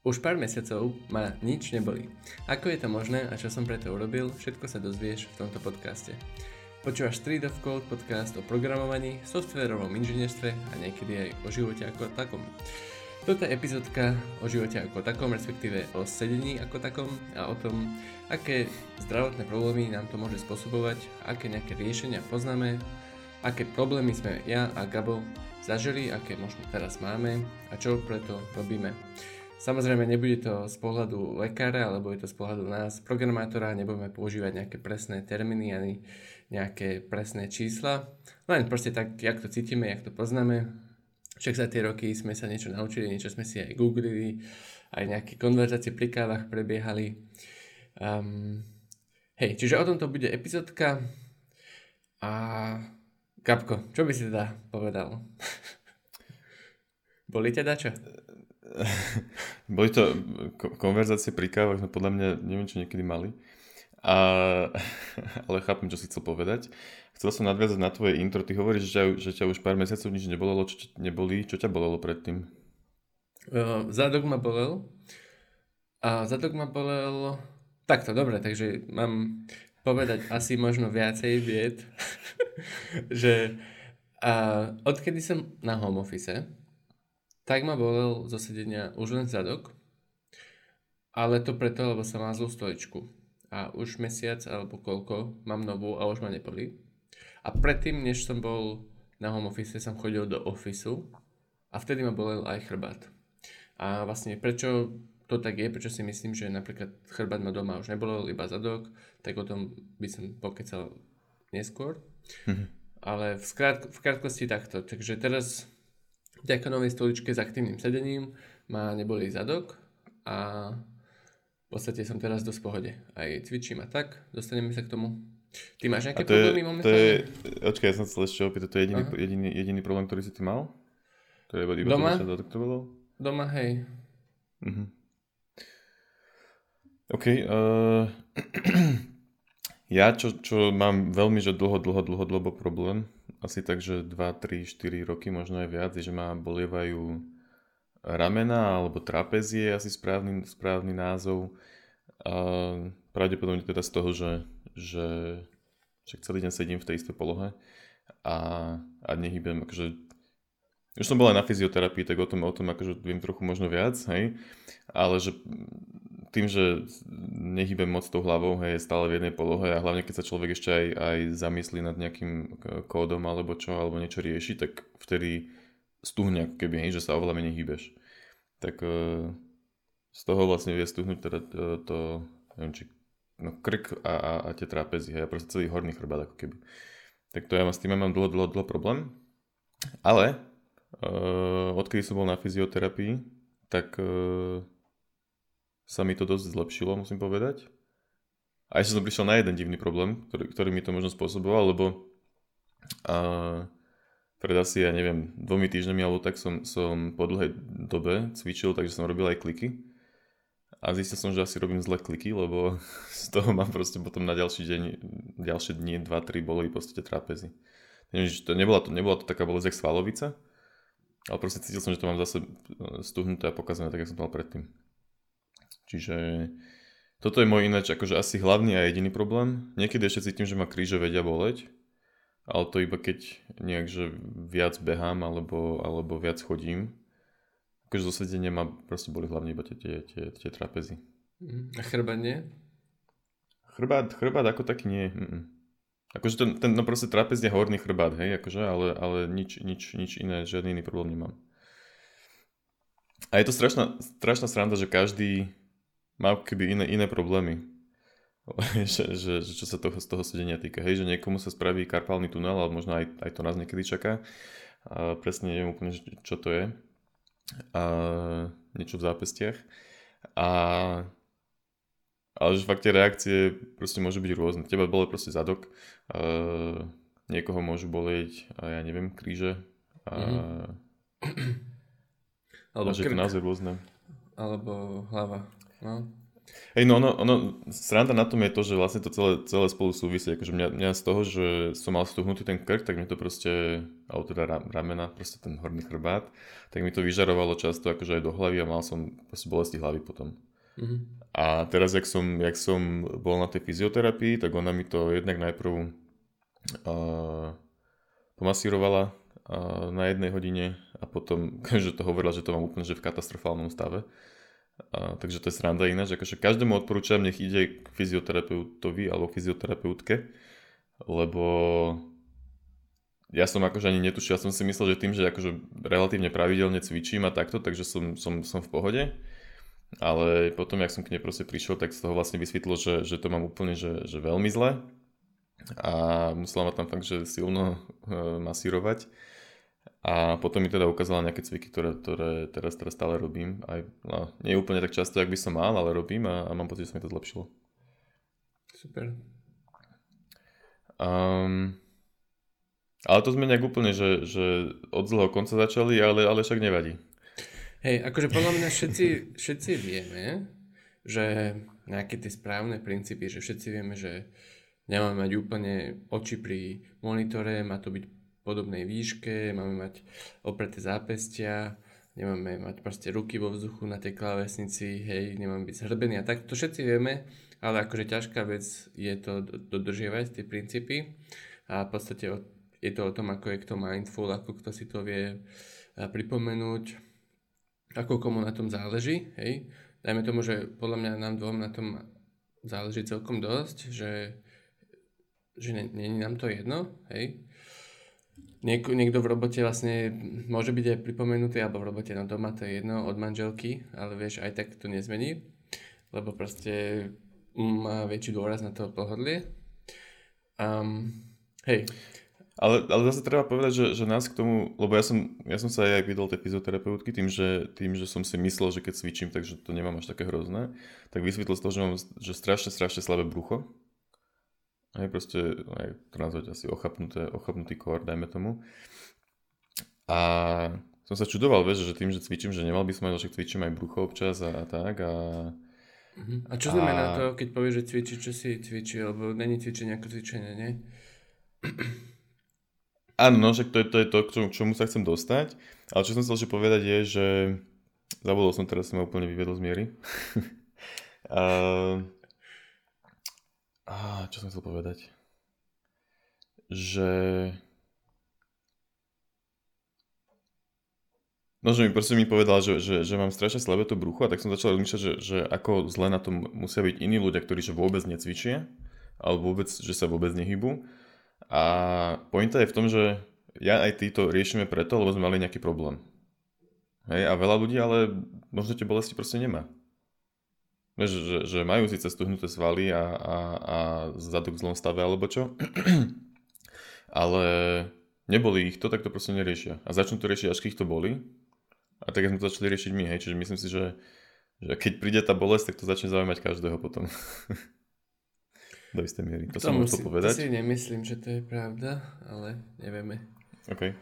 Už pár mesiacov ma nič neboli. Ako je to možné a čo som preto urobil, všetko sa dozvieš v tomto podcaste. Počúvaš Street of Code podcast o programovaní, softverovom inžinierstve a niekedy aj o živote ako takom. Toto je epizódka o živote ako takom, respektíve o sedení ako takom a o tom, aké zdravotné problémy nám to môže spôsobovať, aké nejaké riešenia poznáme, aké problémy sme ja a Gabo zažili, aké možno teraz máme a čo preto robíme. Samozrejme, nebude to z pohľadu lekára, alebo je to z pohľadu nás, programátora, nebudeme používať nejaké presné termíny ani nejaké presné čísla. Len proste tak, jak to cítime, jak to poznáme. Však za tie roky sme sa niečo naučili, niečo sme si aj googlili, aj nejaké konverzácie pri kávach prebiehali. Um, hej, čiže o tomto bude epizódka. A Gabko, čo by si teda povedal? Boli teda čo? Boli to konverzácie pri kávach, no podľa mňa neviem, čo niekedy mali. A, ale chápem, čo si chcel povedať. Chcel som nadviazať na tvoje intro. Ty hovoríš, že ťa, že ťa už pár mesiacov nič nebolelo. Čo neboli? Čo ťa bolelo predtým? Uh, zadok ma bolel. A zadok ma bolel... Takto, dobre, takže mám povedať asi možno viacej vied, že uh, odkedy som na home office, tak ma bolel zo sedenia už len zadok, ale to preto, lebo som mal zlú stoličku. A už mesiac alebo koľko mám novú a už ma nebolí. A predtým, než som bol na home office, som chodil do ofisu a vtedy ma bolel aj chrbát. A vlastne prečo to tak je, prečo si myslím, že napríklad chrbát ma doma už nebolel, iba zadok, tak o tom by som pokecal neskôr. Mm-hmm. Ale v, skrát, v krátkosti takto. Takže teraz Vďaka novej stoličke s aktívnym sedením ma neboli zadok a v podstate som teraz dosť pohode. Aj cvičím a tak, dostaneme sa k tomu. Ty máš nejaké problémy momentálne? To je, očkaj, ja som sa ešte opýtať, to je jediný, jediný, jediný problém, ktorý si ty mal? To je iba Doma? To, to bolo? Doma, hej. Uh-huh. OK. Uh, ja, čo, čo mám veľmi, že dlho, dlho, dlho, dlho problém, asi tak, že 2, 3, 4 roky, možno aj viac, že ma bolievajú ramena alebo trapezie, asi správny, správny názov. A pravdepodobne teda z toho, že, že však celý deň sedím v tej istej polohe a, a nehybem, akože už som bol aj na fyzioterapii, tak o tom, o tom akože viem trochu možno viac, hej, ale že tým, že nehybem moc tou hlavou, hej, je stále v jednej polohe a hlavne keď sa človek ešte aj, aj zamyslí nad nejakým kódom alebo čo, alebo niečo rieši, tak vtedy stuhne ako keby, hej, že sa oveľa menej hýbeš. Tak e, z toho vlastne vie stuhnúť teda to, to neviem, či no, krk a, a, a tie trápezy, hej, a proste celý horný chrbát ako keby. Tak to ja mám s tým mám dlho, dlho, dlho problém. Ale uh, odkedy som bol na fyzioterapii, tak uh, sa mi to dosť zlepšilo, musím povedať. A ešte som prišiel na jeden divný problém, ktorý, ktorý mi to možno spôsoboval, lebo a, pred asi, ja neviem, dvomi týždňami alebo tak som, som po dlhej dobe cvičil, takže som robil aj kliky. A zistil som, že asi robím zle kliky, lebo z toho mám proste potom na ďalší deň, ďalšie dni, 2-3 boli v podstate. To nebola to, nebola to taká bolesť jak svalovica, ale proste cítil som, že to mám zase stuhnuté a pokazané tak, ako som to mal predtým. Čiže toto je môj ináč akože asi hlavný a jediný problém. Niekedy ešte cítim, že ma kríže vedia boleť, ale to iba keď nejak, že viac behám alebo, alebo viac chodím. Akože zo sedenia ma proste boli hlavne iba tie, tie, tie, tie trapezy. Mhm. A chrbát nie? Chrbát, chrbát ako taký nie. Mm-mm. Akože ten, ten no proste trapez je horný chrbát, hej, akože, ale, ale nič, nič, nič iné, žiadny iný problém nemám. A je to strašná, strašná sranda, že každý, má keby iné, iné problémy. že, že, že, čo sa toho, z toho sedenia týka. Hej, že niekomu sa spraví karpálny tunel, ale možno aj, aj to nás niekedy čaká. A presne neviem úplne, čo to je. A niečo v zápestiach. A ale že fakt tie reakcie proste môžu byť rôzne. Teba bolo proste zadok, a niekoho môžu bolieť, a ja neviem, kríže. A, mm-hmm. Alebo že krk. to naozaj rôzne. Alebo hlava. No. Hej, no ono, ono, sranda na tom je to, že vlastne to celé, celé spolu súvisí. Akože mňa, mňa z toho, že som mal stuhnutý ten krk, tak mi to proste, alebo teda ramena, proste ten horný chrbát, tak mi to vyžarovalo často akože aj do hlavy a mal som proste bolesti hlavy potom. Mm-hmm. A teraz, jak som, jak som bol na tej fyzioterapii, tak ona mi to jednak najprv uh, pomasírovala uh, na jednej hodine a potom, že to hovorila, že to mám úplne že v katastrofálnom stave. A, takže to je sranda ináč, akože každému odporúčam, nech ide k fyzioterapeutovi alebo fyzioterapeutke, lebo ja som akože ani netušil, ja som si myslel, že tým, že akože relatívne pravidelne cvičím a takto, takže som, som, som v pohode. Ale potom, jak som k nej proste prišiel, tak z toho vlastne vysvetlo, že, že to mám úplne že, že veľmi zle. A musela ma tam fakt, že silno e, masírovať. A potom mi teda ukázala nejaké cviky, ktoré, ktoré teraz, teraz stále robím. Aj, no, nie úplne tak často, jak by som mal, ale robím a, a mám pocit, že sa mi to zlepšilo. Super. Um, ale to sme nejak úplne, že, že od zlého konca začali, ale, ale však nevadí. Hej, akože podľa mňa všetci, všetci vieme, že nejaké tie správne princípy, že všetci vieme, že nemáme mať úplne oči pri monitore, má to byť podobnej výške, máme mať opreté zápestia, nemáme mať proste ruky vo vzduchu na tej klávesnici, hej, nemáme byť zhrbený a tak, to všetci vieme, ale akože ťažká vec je to dodržiavať tie princípy a v podstate je to o tom, ako je kto mindful, ako kto si to vie pripomenúť, ako komu na tom záleží, hej. Dajme tomu, že podľa mňa nám dvom na tom záleží celkom dosť, že, že není nám to jedno, hej. Niek- niekto v robote vlastne môže byť aj pripomenutý, alebo v robote no doma, to je jedno, od manželky, ale vieš, aj tak to nezmení, lebo proste má väčší dôraz na to pohodlie. Um, hej. Ale, ale zase treba povedať, že, že nás k tomu, lebo ja som, ja som sa aj vydal tej fyzioterapeutky tým že, tým, že som si myslel, že keď cvičím, takže to nemám až také hrozné, tak vysvetlil z toho, že mám že strašne, strašne slabé brucho aj proste, aj to nazvať asi ochapnuté, ochapnutý kor, dajme tomu. A som sa čudoval, vieš, že tým, že cvičím, že nemal by som aj, že cvičím aj brucho občas a, a tak. A, a čo znamená a... to, keď povieš, že cvičí, čo si cvičí, alebo není cvičenie ako cvičenie, nie? Áno, no, však to je to, je to k čomu, čomu sa chcem dostať. Ale čo som chcel povedať je, že zabudol som teraz, som ma úplne vyvedol z miery. uh, a čo som chcel povedať? Že... No, že mi proste mi povedal, že, že, že mám strašne slabé to brucho a tak som začal rozmýšľať, že, že ako zle na tom musia byť iní ľudia, ktorí že vôbec necvičia alebo vôbec, že sa vôbec nehybu. A pointa je v tom, že ja aj ty to riešime preto, lebo sme mali nejaký problém. Hej, a veľa ľudí ale možno tie bolesti proste nemá. Že, že, majú síce stuhnuté svaly a, a, a zadok v zlom stave alebo čo, ale neboli ich to, tak to proste neriešia. A začnú to riešiť, až keď to boli. A tak sme to začali riešiť my, hej. Čiže myslím si, že, že keď príde tá bolesť, tak to začne zaujímať každého potom. Do istej miery. To, to som musel povedať. To si nemyslím, že to je pravda, ale nevieme. OK.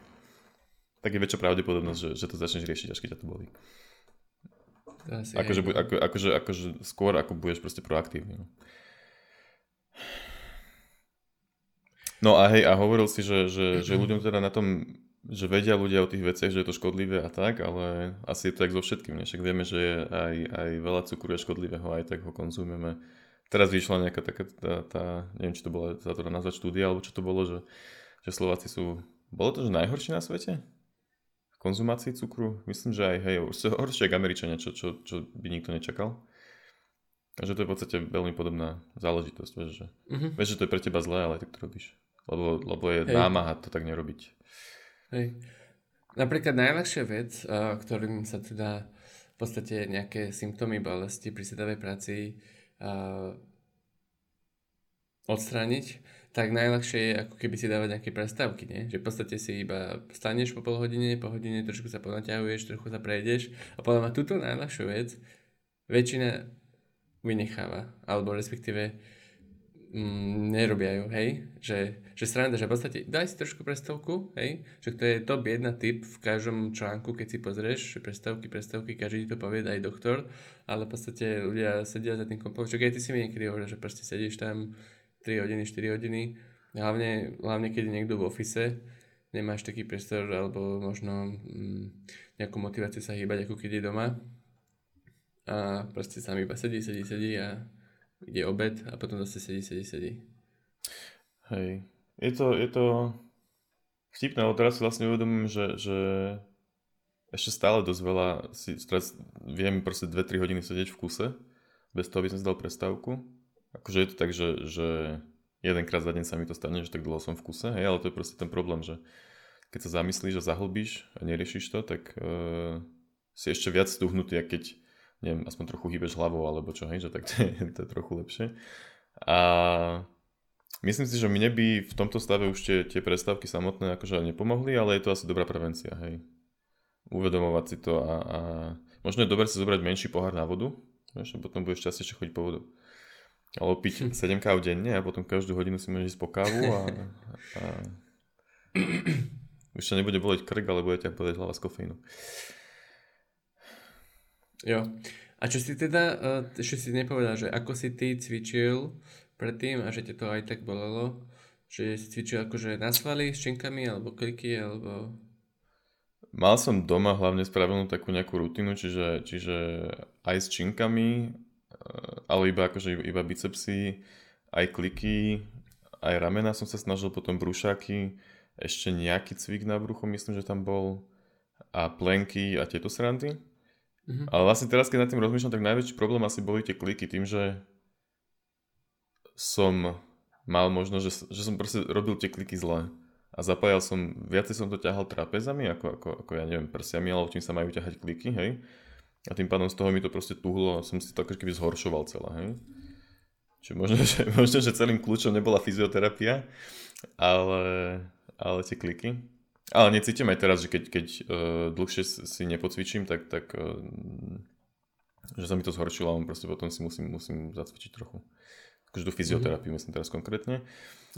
Tak je väčšia pravdepodobnosť, že, že to začneš riešiť, až keď ťa to bolí. Akože, ako, akože, akože skôr ako budeš proste proaktívny. No. no a hej, a hovoril si, že, že, že ľuďom teda na tom, že vedia ľudia o tých veciach, že je to škodlivé a tak, ale asi je to tak so všetkým. Ne? Však vieme, že je aj, aj veľa cukru je škodlivého, aj tak ho konzumujeme. Teraz vyšla nejaká taká tá, tá neviem, či to bola za to nazvať štúdia, alebo čo to bolo, že, že Slováci sú, bolo to, že najhorší na svete? Konzumácii cukru. Myslím, že aj hej, horšie ako Američania, čo, čo, čo by nikto nečakal. Takže to je v podstate veľmi podobná záležitosť, vieš, že, uh-huh. vieš, že to je pre teba zlé, ale tak to robíš. Lebo, lebo je hej. námaha to tak nerobiť. Hej. Napríklad najľahšia vec, ktorým sa teda v podstate nejaké symptómy bolesti pri sedavej práci odstrániť, tak najľahšie je ako keby si dávať nejaké prestávky, nie? Že v podstate si iba staneš po pol hodine, po hodine trošku sa ponaťahuješ, trochu sa prejdeš a podľa ma túto najľahšiu vec väčšina vynecháva, alebo respektíve mm, nerobia ju, hej, že, že sranda, že v podstate daj si trošku predstavku, hej, že to je top jedna typ v každom článku, keď si pozrieš, že predstavky, predstavky, každý to povie aj doktor, ale v podstate ľudia sedia za tým kompom, čo aj ty si mi niekedy hovoril, že proste sedíš tam 3 hodiny, 4 hodiny, hlavne, hlavne keď je niekto v ofise, nemáš taký priestor alebo možno mm, nejakú motiváciu sa hýbať, ako keď je doma a proste sa iba sedí, sedí, sedí a ide obed a potom zase sedí, sedí, sedí. Hej. Je to, je to vtipné, ale teraz si vlastne uvedomím, že, že ešte stále dosť veľa si, teraz viem proste 2-3 hodiny sedieť v kuse, bez toho by som si dal prestávku. Akože je to tak, že, že jedenkrát za deň sa mi to stane, že tak dlho som v kuse, hej, ale to je proste ten problém, že keď sa zamyslíš a zahlbíš a neriešiš to, tak uh, si ešte viac stuhnutý, keď neviem, aspoň trochu hýbeš hlavou alebo čo, hej, že tak to je, to je trochu lepšie. A myslím si, že mne by v tomto stave už tie, tie prestávky samotné akože nepomohli, ale je to asi dobrá prevencia, hej. Uvedomovať si to a, a možno je dobre si zobrať menší pohár na vodu, a potom budeš častejšie chodiť po vodu. Ale piť 7 káv denne a potom každú hodinu si môžeš ísť po kávu a, a už sa nebude boleť krk, ale bude ťa boleť hlava z kofeínu. Jo. A čo si teda, ešte si nepovedal, že ako si ty cvičil predtým a že ťa to aj tak bolelo? Že si cvičil akože na svaly s činkami alebo kliky alebo... Mal som doma hlavne spravenú takú nejakú rutinu, čiže, čiže aj s činkami, ale iba akože iba bicepsy, aj kliky, aj ramena som sa snažil, potom brúšaky, ešte nejaký cvik na brucho, myslím, že tam bol a plenky a tieto srandy. Mm-hmm. Ale vlastne teraz, keď nad tým rozmýšľam, tak najväčší problém asi boli tie kliky tým, že som mal možno, že, že som proste robil tie kliky zle. A zapájal som, viacej som to ťahal trapezami, ako, ako, ako ja neviem, prsiami, ale čím sa majú ťahať kliky, hej. A tým pádom z toho mi to proste tuhlo a som si to keby zhoršoval celé, hej. Čiže možno, že, možno, že celým kľúčom nebola fyzioterapia, ale, ale tie kliky. Ale necítim aj teraz, že keď, keď uh, dlhšie si nepocvičím, tak, tak uh, že sa mi to zhoršilo a potom si musím, musím zacvičiť trochu. Akože tú fyzioterapiu mm-hmm. myslím teraz konkrétne.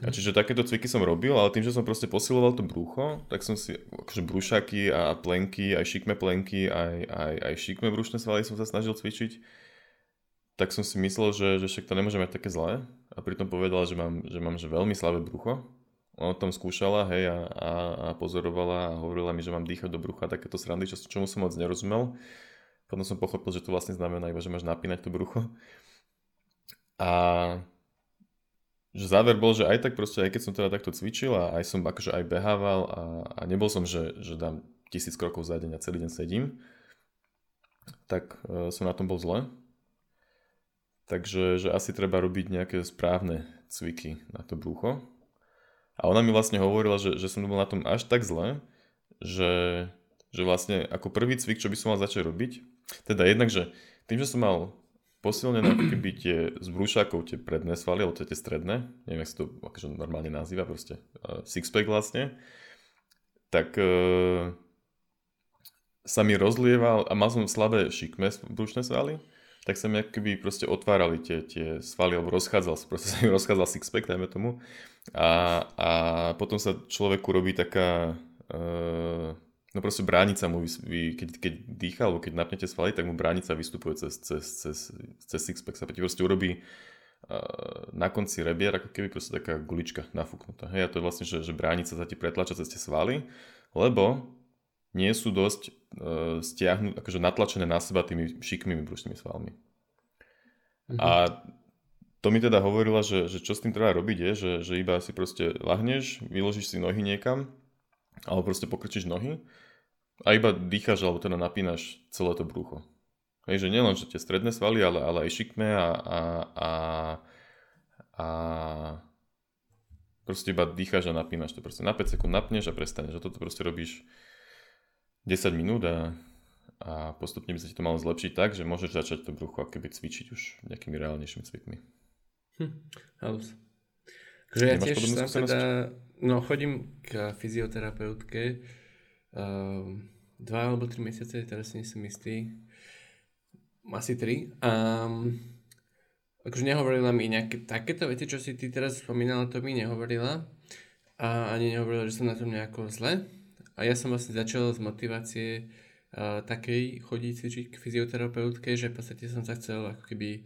A mhm. čiže takéto cviky som robil, ale tým, že som proste posiloval to brucho, tak som si akože brúšaky a plenky, aj šikme plenky, aj, aj, aj šikme brušné svaly som sa snažil cvičiť. Tak som si myslel, že, že však to nemôže mať také zlé. A pritom povedal, že mám, že mám že veľmi slabé brucho ona tom skúšala, hej, a, a, a pozorovala a hovorila mi, že mám dýchať do brucha takéto srandy, čo, čomu som moc nerozumel. Potom som pochopil, že to vlastne znamená iba, že máš napínať to brucho. A že záver bol, že aj tak proste, aj keď som teda takto cvičil a aj som akože aj behával a, a nebol som, že, že dám tisíc krokov za deň a celý deň sedím, tak uh, som na tom bol zle. Takže že asi treba robiť nejaké správne cviky na to brucho. A ona mi vlastne hovorila, že, že som bol na tom až tak zle, že, že vlastne ako prvý cvik, čo by som mal začať robiť, teda jednak, že tým, že som mal posilnené ako keby tie z brúšakov tie predné svaly, alebo tie stredné, neviem, jak sa to akože normálne nazýva, proste uh, sixpack vlastne, tak uh, sa mi rozlieval a mal som slabé šikme brúšne svaly, tak sa mi keby proste otvárali tie, tie svaly, alebo rozchádzal, proste sa mi rozchádzal sixpack, dajme tomu. A, a potom sa človeku robí taká, uh, no proste bránica mu, vy, keď, keď dýcha, alebo keď napnete svaly, tak mu bránica vystupuje cez, cez, cez, cez sixpack, sa ti proste urobí uh, na konci rebier, ako keby proste taká gulička nafúknutá. Hej, a to je vlastne, že, že bránica sa ti pretlača cez tie svaly, lebo nie sú dosť uh, stiahnuté, akože natlačené na seba tými šikmými brušnými svalmi. Mm-hmm. A to mi teda hovorila, že, že čo s tým treba robiť je, že, že iba si proste lahneš, vyložíš si nohy niekam, alebo proste pokrčíš nohy a iba dýcháš, alebo teda napínaš celé to brucho. Hej, že nielen, že tie stredné svaly, ale, ale aj šikme a, a, a, a proste iba dýcháš a napínaš to. Proste na 5 sekúnd napneš a prestaneš. A toto proste robíš 10 minút a, a postupne by sa ti to malo zlepšiť tak, že môžeš začať to brucho keby cvičiť už nejakými reálnejšími cvikmi. Hm. Takže ja tiež sa teda, no chodím k fyzioterapeutke uh, dva alebo tri mesiace, teraz si som istý, asi tri. Um, akože nehovorila mi nejaké takéto veci, čo si ty teraz spomínala, to mi nehovorila. A ani nehovorila, že som na tom nejako zle. A ja som vlastne začal z motivácie uh, takej chodiť cvičiť k fyzioterapeutke, že v podstate som sa chcel ako keby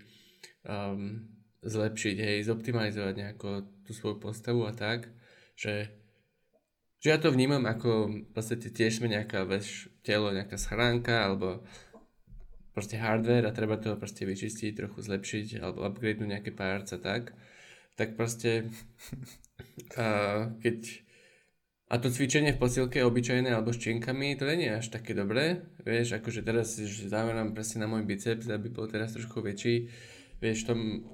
um, zlepšiť, hej, zoptimalizovať nejako tú svoju postavu a tak, že, že ja to vnímam ako v podstate tiež sme nejaká veš, telo, nejaká schránka alebo proste hardware a treba to proste vyčistiť, trochu zlepšiť alebo upgradenúť nejaké parts a tak, tak proste a keď a to cvičenie v posilke obyčajné alebo s činkami, to nie je až také dobré. Vieš, akože teraz nám presne na môj biceps, aby bol teraz trošku väčší. Vieš, tom,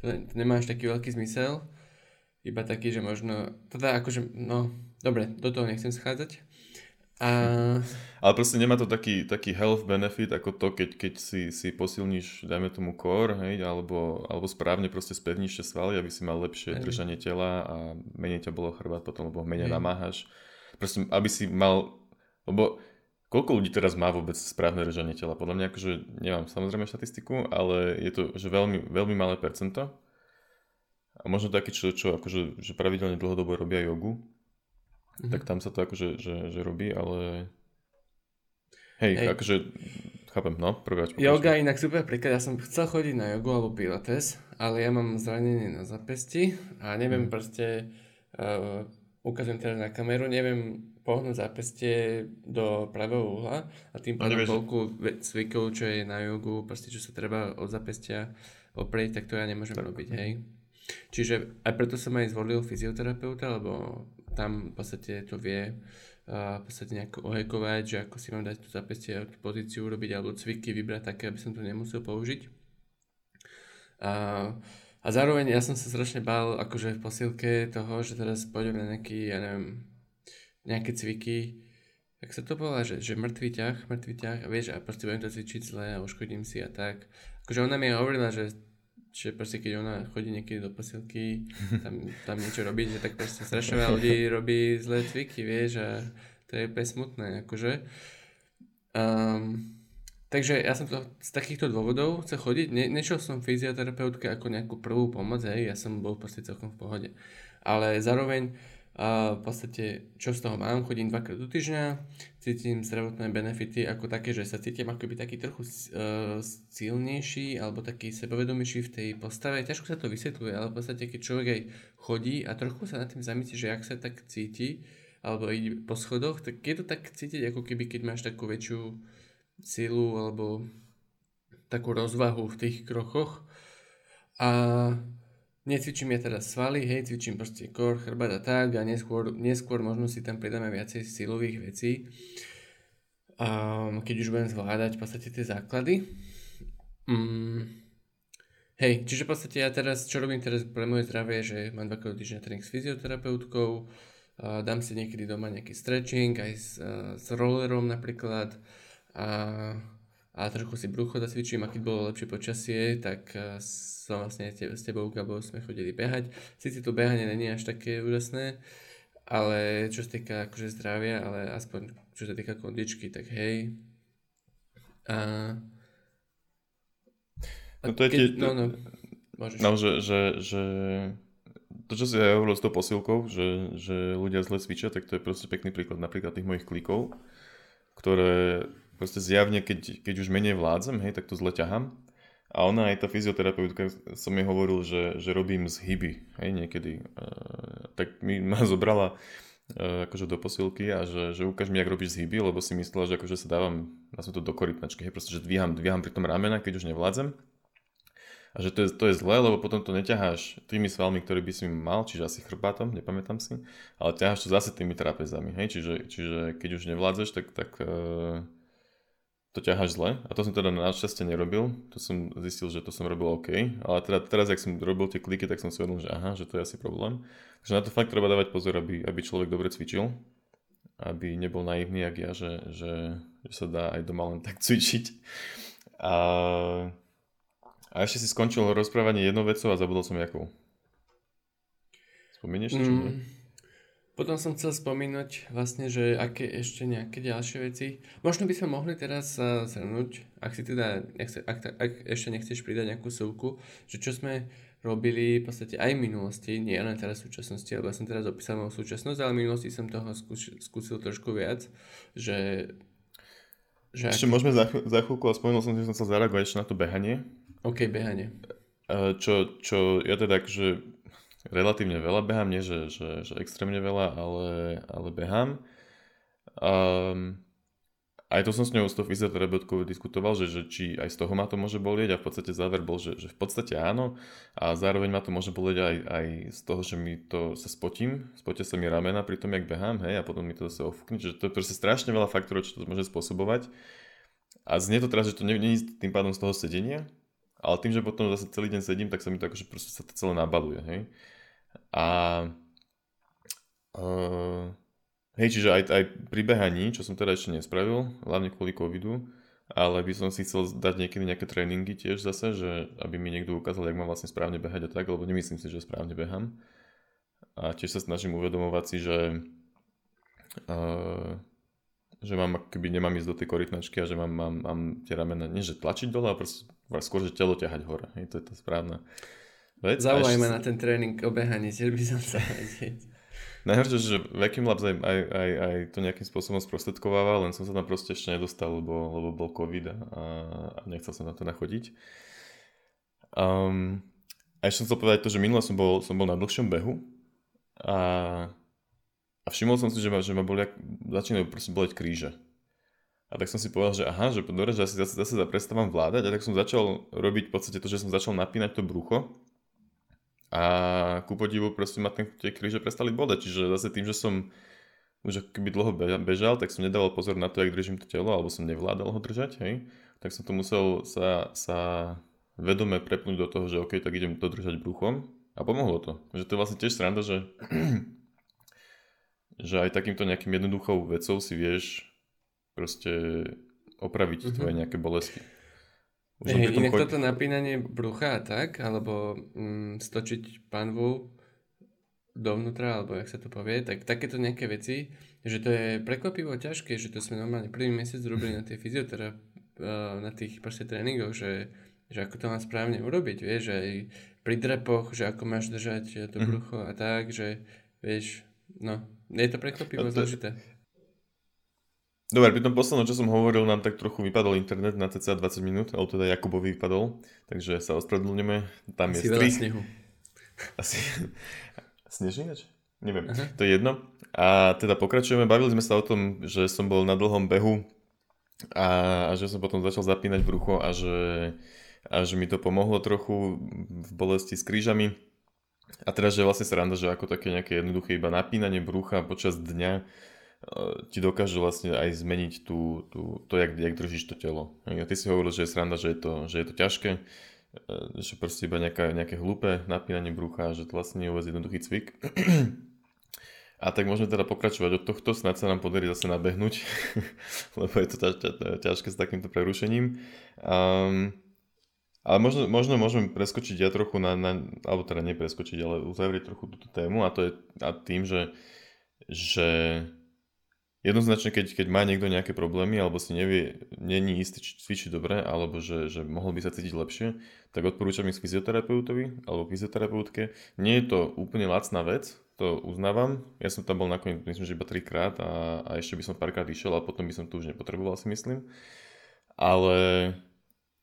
to, to nemá až taký veľký zmysel. Iba taký, že možno, teda akože, no, dobre, do toho nechcem schádzať. A... Ale proste nemá to taký, taký health benefit ako to, keď, keď si, si posilníš, dajme tomu core, hej, alebo, alebo správne proste spevníš tie svaly, aby si mal lepšie hej. držanie tela a menej ťa bolo chrbát potom, lebo menej hej. namáhaš. Proste, aby si mal, lebo koľko ľudí teraz má vôbec správne držanie tela? Podľa mňa akože, nemám samozrejme štatistiku, ale je to že veľmi, veľmi malé percento. A možno takí, čo, čo akože, že pravidelne dlhodobo robia jogu, mm-hmm. tak tam sa to akože že, že robí, ale hej, hej. akože chápem, no, prváč. Yoga je inak super príklad, ja som chcel chodiť na jogu alebo pilates, ale ja mám zranenie na zapesti a neviem mm. proste, uh, ukazujem teraz na kameru, neviem pohnúť zapestie do pravého uhla a tým pádom toľko cvikov, čo je na jogu, proste čo sa treba od zapestia oprieť, tak to ja nemôžem robiť, hej. Čiže aj preto som aj zvolil fyzioterapeuta, lebo tam v podstate to vie uh, v podstate nejako ohekovať, že ako si mám dať tú zapestie, tú pozíciu urobiť, alebo cviky vybrať také, aby som to nemusel použiť. A, a zároveň ja som sa strašne bál akože v posilke toho, že teraz pôjdem na nejaký, ja neviem, nejaké cviky, jak sa to volá, že, že mŕtvý ťah, mŕtvý ťah, a vieš, a proste budem to cvičiť zle a uškodím si a tak. Akože ona mi hovorila, že Čiže proste keď ona chodí niekedy do posilky, tam, tam niečo robiť, že tak proste strašne veľa ľudí robí zlé cviky, vieš, a to je úplne smutné, akože. Um, takže ja som to z takýchto dôvodov chcel chodiť. Ne, nešiel som fyzioterapeutke ako nejakú prvú pomoc, hej, ja som bol proste celkom v pohode. Ale zároveň a v podstate, čo z toho mám, chodím dvakrát do týždňa, cítim zdravotné benefity ako také, že sa cítim akoby taký trochu uh, silnejší alebo taký sebavedomejší v tej postave. Ťažko sa to vysvetľuje, ale v podstate, keď človek aj chodí a trochu sa nad tým zamyslí, že ak sa tak cíti, alebo ide po schodoch, tak je to tak cítiť, ako keby keď máš takú väčšiu silu alebo takú rozvahu v tých krokoch. A Necvičím ja teraz svaly, hej, cvičím proste kor, chrbát a tak a neskôr, neskôr možno si tam pridáme viacej silových vecí, um, keď už budem zvládať v podstate tie základy. Mm. Hej, čiže v podstate ja teraz, čo robím teraz pre moje zdravie, že mám dvakrát týždňa tréning s fyzioterapeutkou, uh, dám si niekedy doma nejaký stretching aj s, uh, s rollerom napríklad a a trochu si brucho zacvičím a keď bolo lepšie počasie, tak eh, som vlastne s tebou, Gabo, sme chodili behať. Sice to behanie není až také úžasné, ale čo sa týka akože zdravia, ale aspoň čo sa týka kondičky, tak hej. A, a no to je keď, tie, no, no, môžeš. No, že, že, že to, čo si aj hovoril s tou posilkou, že, že ľudia zle cvičia, tak to je proste pekný príklad napríklad tých mojich klikov, ktoré proste zjavne, keď, keď už menej vládzem, hej, tak to zle ťahám. A ona aj tá fyzioterapeutka, som jej hovoril, že, že robím zhyby, hej, niekedy. E, tak mi ma zobrala e, akože do posilky a že, že ukáž mi, jak robíš zhyby, lebo si myslela, že akože sa dávam na to do korytnačky, hej, proste, že dvíham, dvíham pri tom ramena, keď už nevládzem. A že to je, to je zlé, lebo potom to neťaháš tými svalmi, ktoré by si mal, čiže asi chrbátom, nepamätám si, ale ťaháš to zase tými trapezami, hej, čiže, čiže keď už nevládzeš, tak, tak uh, to ťaháš zle a to som teda našťastie nerobil, to som zistil, že to som robil OK, ale teda teraz, ak som robil tie kliky, tak som si uvedomil, že aha, že to je asi problém. Takže na to fakt treba dávať pozor, aby, aby človek dobre cvičil, aby nebol naivný, jak ja, že, že, že sa dá aj doma len tak cvičiť. A, a ešte si skončil rozprávanie jednou vecou a zabudol som jakou. Spomenieš si, mm. Potom som chcel spomínať vlastne, že aké ešte nejaké ďalšie veci. Možno by sme mohli teraz sa zhrnúť, ak si teda, nechce, ak, ak ešte nechceš pridať nejakú súvku, že čo sme robili v podstate aj v minulosti, nie len teraz v súčasnosti, lebo ja som teraz opísal moju súčasnosť, ale v minulosti som toho skúsil, skúsil trošku viac, že... že ešte ak... môžeme za, za chvíľku, a spomenul som, že som sa zareagovať ešte na to behanie. OK, behanie. Čo, čo ja teda akože relatívne veľa behám, nie že, že, že extrémne veľa, ale, ale behám. Um, aj to som s ňou s tou fyzioterapeutkou diskutoval, že, že či aj z toho ma to môže bolieť a v podstate záver bol, že, že v podstate áno a zároveň ma to môže bolieť aj, aj z toho, že mi to sa spotím, spotia sa mi ramena pri tom, jak behám, hej, a potom mi to zase ofúkne, že to je proste strašne veľa faktorov, čo to môže spôsobovať. A znie to teraz, že to nie, nie je tým pádom z toho sedenia, ale tým, že potom zase celý deň sedím, tak sa mi to akože proste sa to celé nabaluje, hej. A uh, hej, čiže aj, aj pri behaní, čo som teda ešte nespravil, hlavne kvôli covidu, ale by som si chcel dať niekedy nejaké tréningy tiež zase, že aby mi niekto ukázal, jak mám vlastne správne behať a tak, lebo nemyslím si, že správne behám. A tiež sa snažím uvedomovať si, že uh, že mám, keby nemám ísť do tej korytnačky a že mám, mám, mám tie ramena, nie že tlačiť dole, ale skôr, že telo ťahať hore. Hej, to je to správne vec. Zavolaj ma na ten tréning o behaní, tiež by som sa. Najhoršie, že Vacuum Labs aj, aj, aj, aj to nejakým spôsobom sprostredkováva, len som sa tam proste ešte nedostal, lebo, lebo bol COVID a, a nechcel som na to nachodiť. Um, a ešte som chcel povedať to, že minule som bol, som bol na dlhšom behu a, a všimol som si, že ma, že ma boli, začínajú proste boleť kríže. A tak som si povedal, že aha, že dobre, že asi zase, zase prestávam vládať a tak som začal robiť v podstate to, že som začal napínať to brucho a ku podivu proste ma ten, tie kríže prestali bodať, čiže zase tým, že som už keby dlho bežal, tak som nedával pozor na to, jak držím to telo, alebo som nevládal ho držať, hej, tak som to musel sa, sa vedome prepnúť do toho, že OK, tak idem to držať bruchom a pomohlo to. Že to je vlastne tiež sranda, že, že aj takýmto nejakým jednoduchou vecou si vieš proste opraviť mm-hmm. tvoje nejaké bolesti. Hey, inak choď... toto napínanie brucha tak, alebo mm, stočiť panvu dovnútra, alebo jak sa to povie, tak takéto nejaké veci, že to je prekvapivo ťažké, že to sme normálne prvý mesiac robili na tej fyziotera, na tých proste tréningoch, že, že ako to má správne urobiť, vieš, aj pri drapoch, že ako máš držať to mhm. brucho a tak, že vieš, no, je to prekvapivo zložité. Dobre, pri tom poslednom, čo som hovoril, nám tak trochu vypadol internet na cca 20 minút, alebo teda Jakubovi vypadol, takže sa ospravedlňujeme. Tam Asi je veľa snehu. Asi... Sneží Neviem, Aha. to je jedno. A teda pokračujeme, bavili sme sa o tom, že som bol na dlhom behu a, a že som potom začal zapínať brucho a že, a že mi to pomohlo trochu v bolesti s krížami. A teraz, že vlastne randa, že ako také nejaké jednoduché iba napínanie brucha počas dňa ti dokáže vlastne aj zmeniť tú, tú, to, jak, jak držíš to telo. A ty si hovoril, že je sranda, že je to, že je to ťažké, e, že proste iba nejaká, nejaké hlúpe napínanie brucha, že to vlastne je vôbec jednoduchý cvik. A tak môžeme teda pokračovať od tohto, snad sa nám podarí zase nabehnúť, lebo je to ťaž, ťažké s takýmto prerušením. Um, ale možno, možno môžem preskočiť ja trochu na, na, alebo teda nepreskočiť, ale uzavrieť trochu túto tému a to je a tým, že, že jednoznačne, keď, keď má niekto nejaké problémy alebo si nevie, není istý, či cvičí dobre alebo že, že mohol by sa cítiť lepšie, tak odporúčam ísť fyzioterapeutovi alebo fyzioterapeutke. Nie je to úplne lacná vec, to uznávam. Ja som tam bol nakoniec, myslím, že iba trikrát a, a ešte by som párkrát išiel a potom by som to už nepotreboval, si myslím. Ale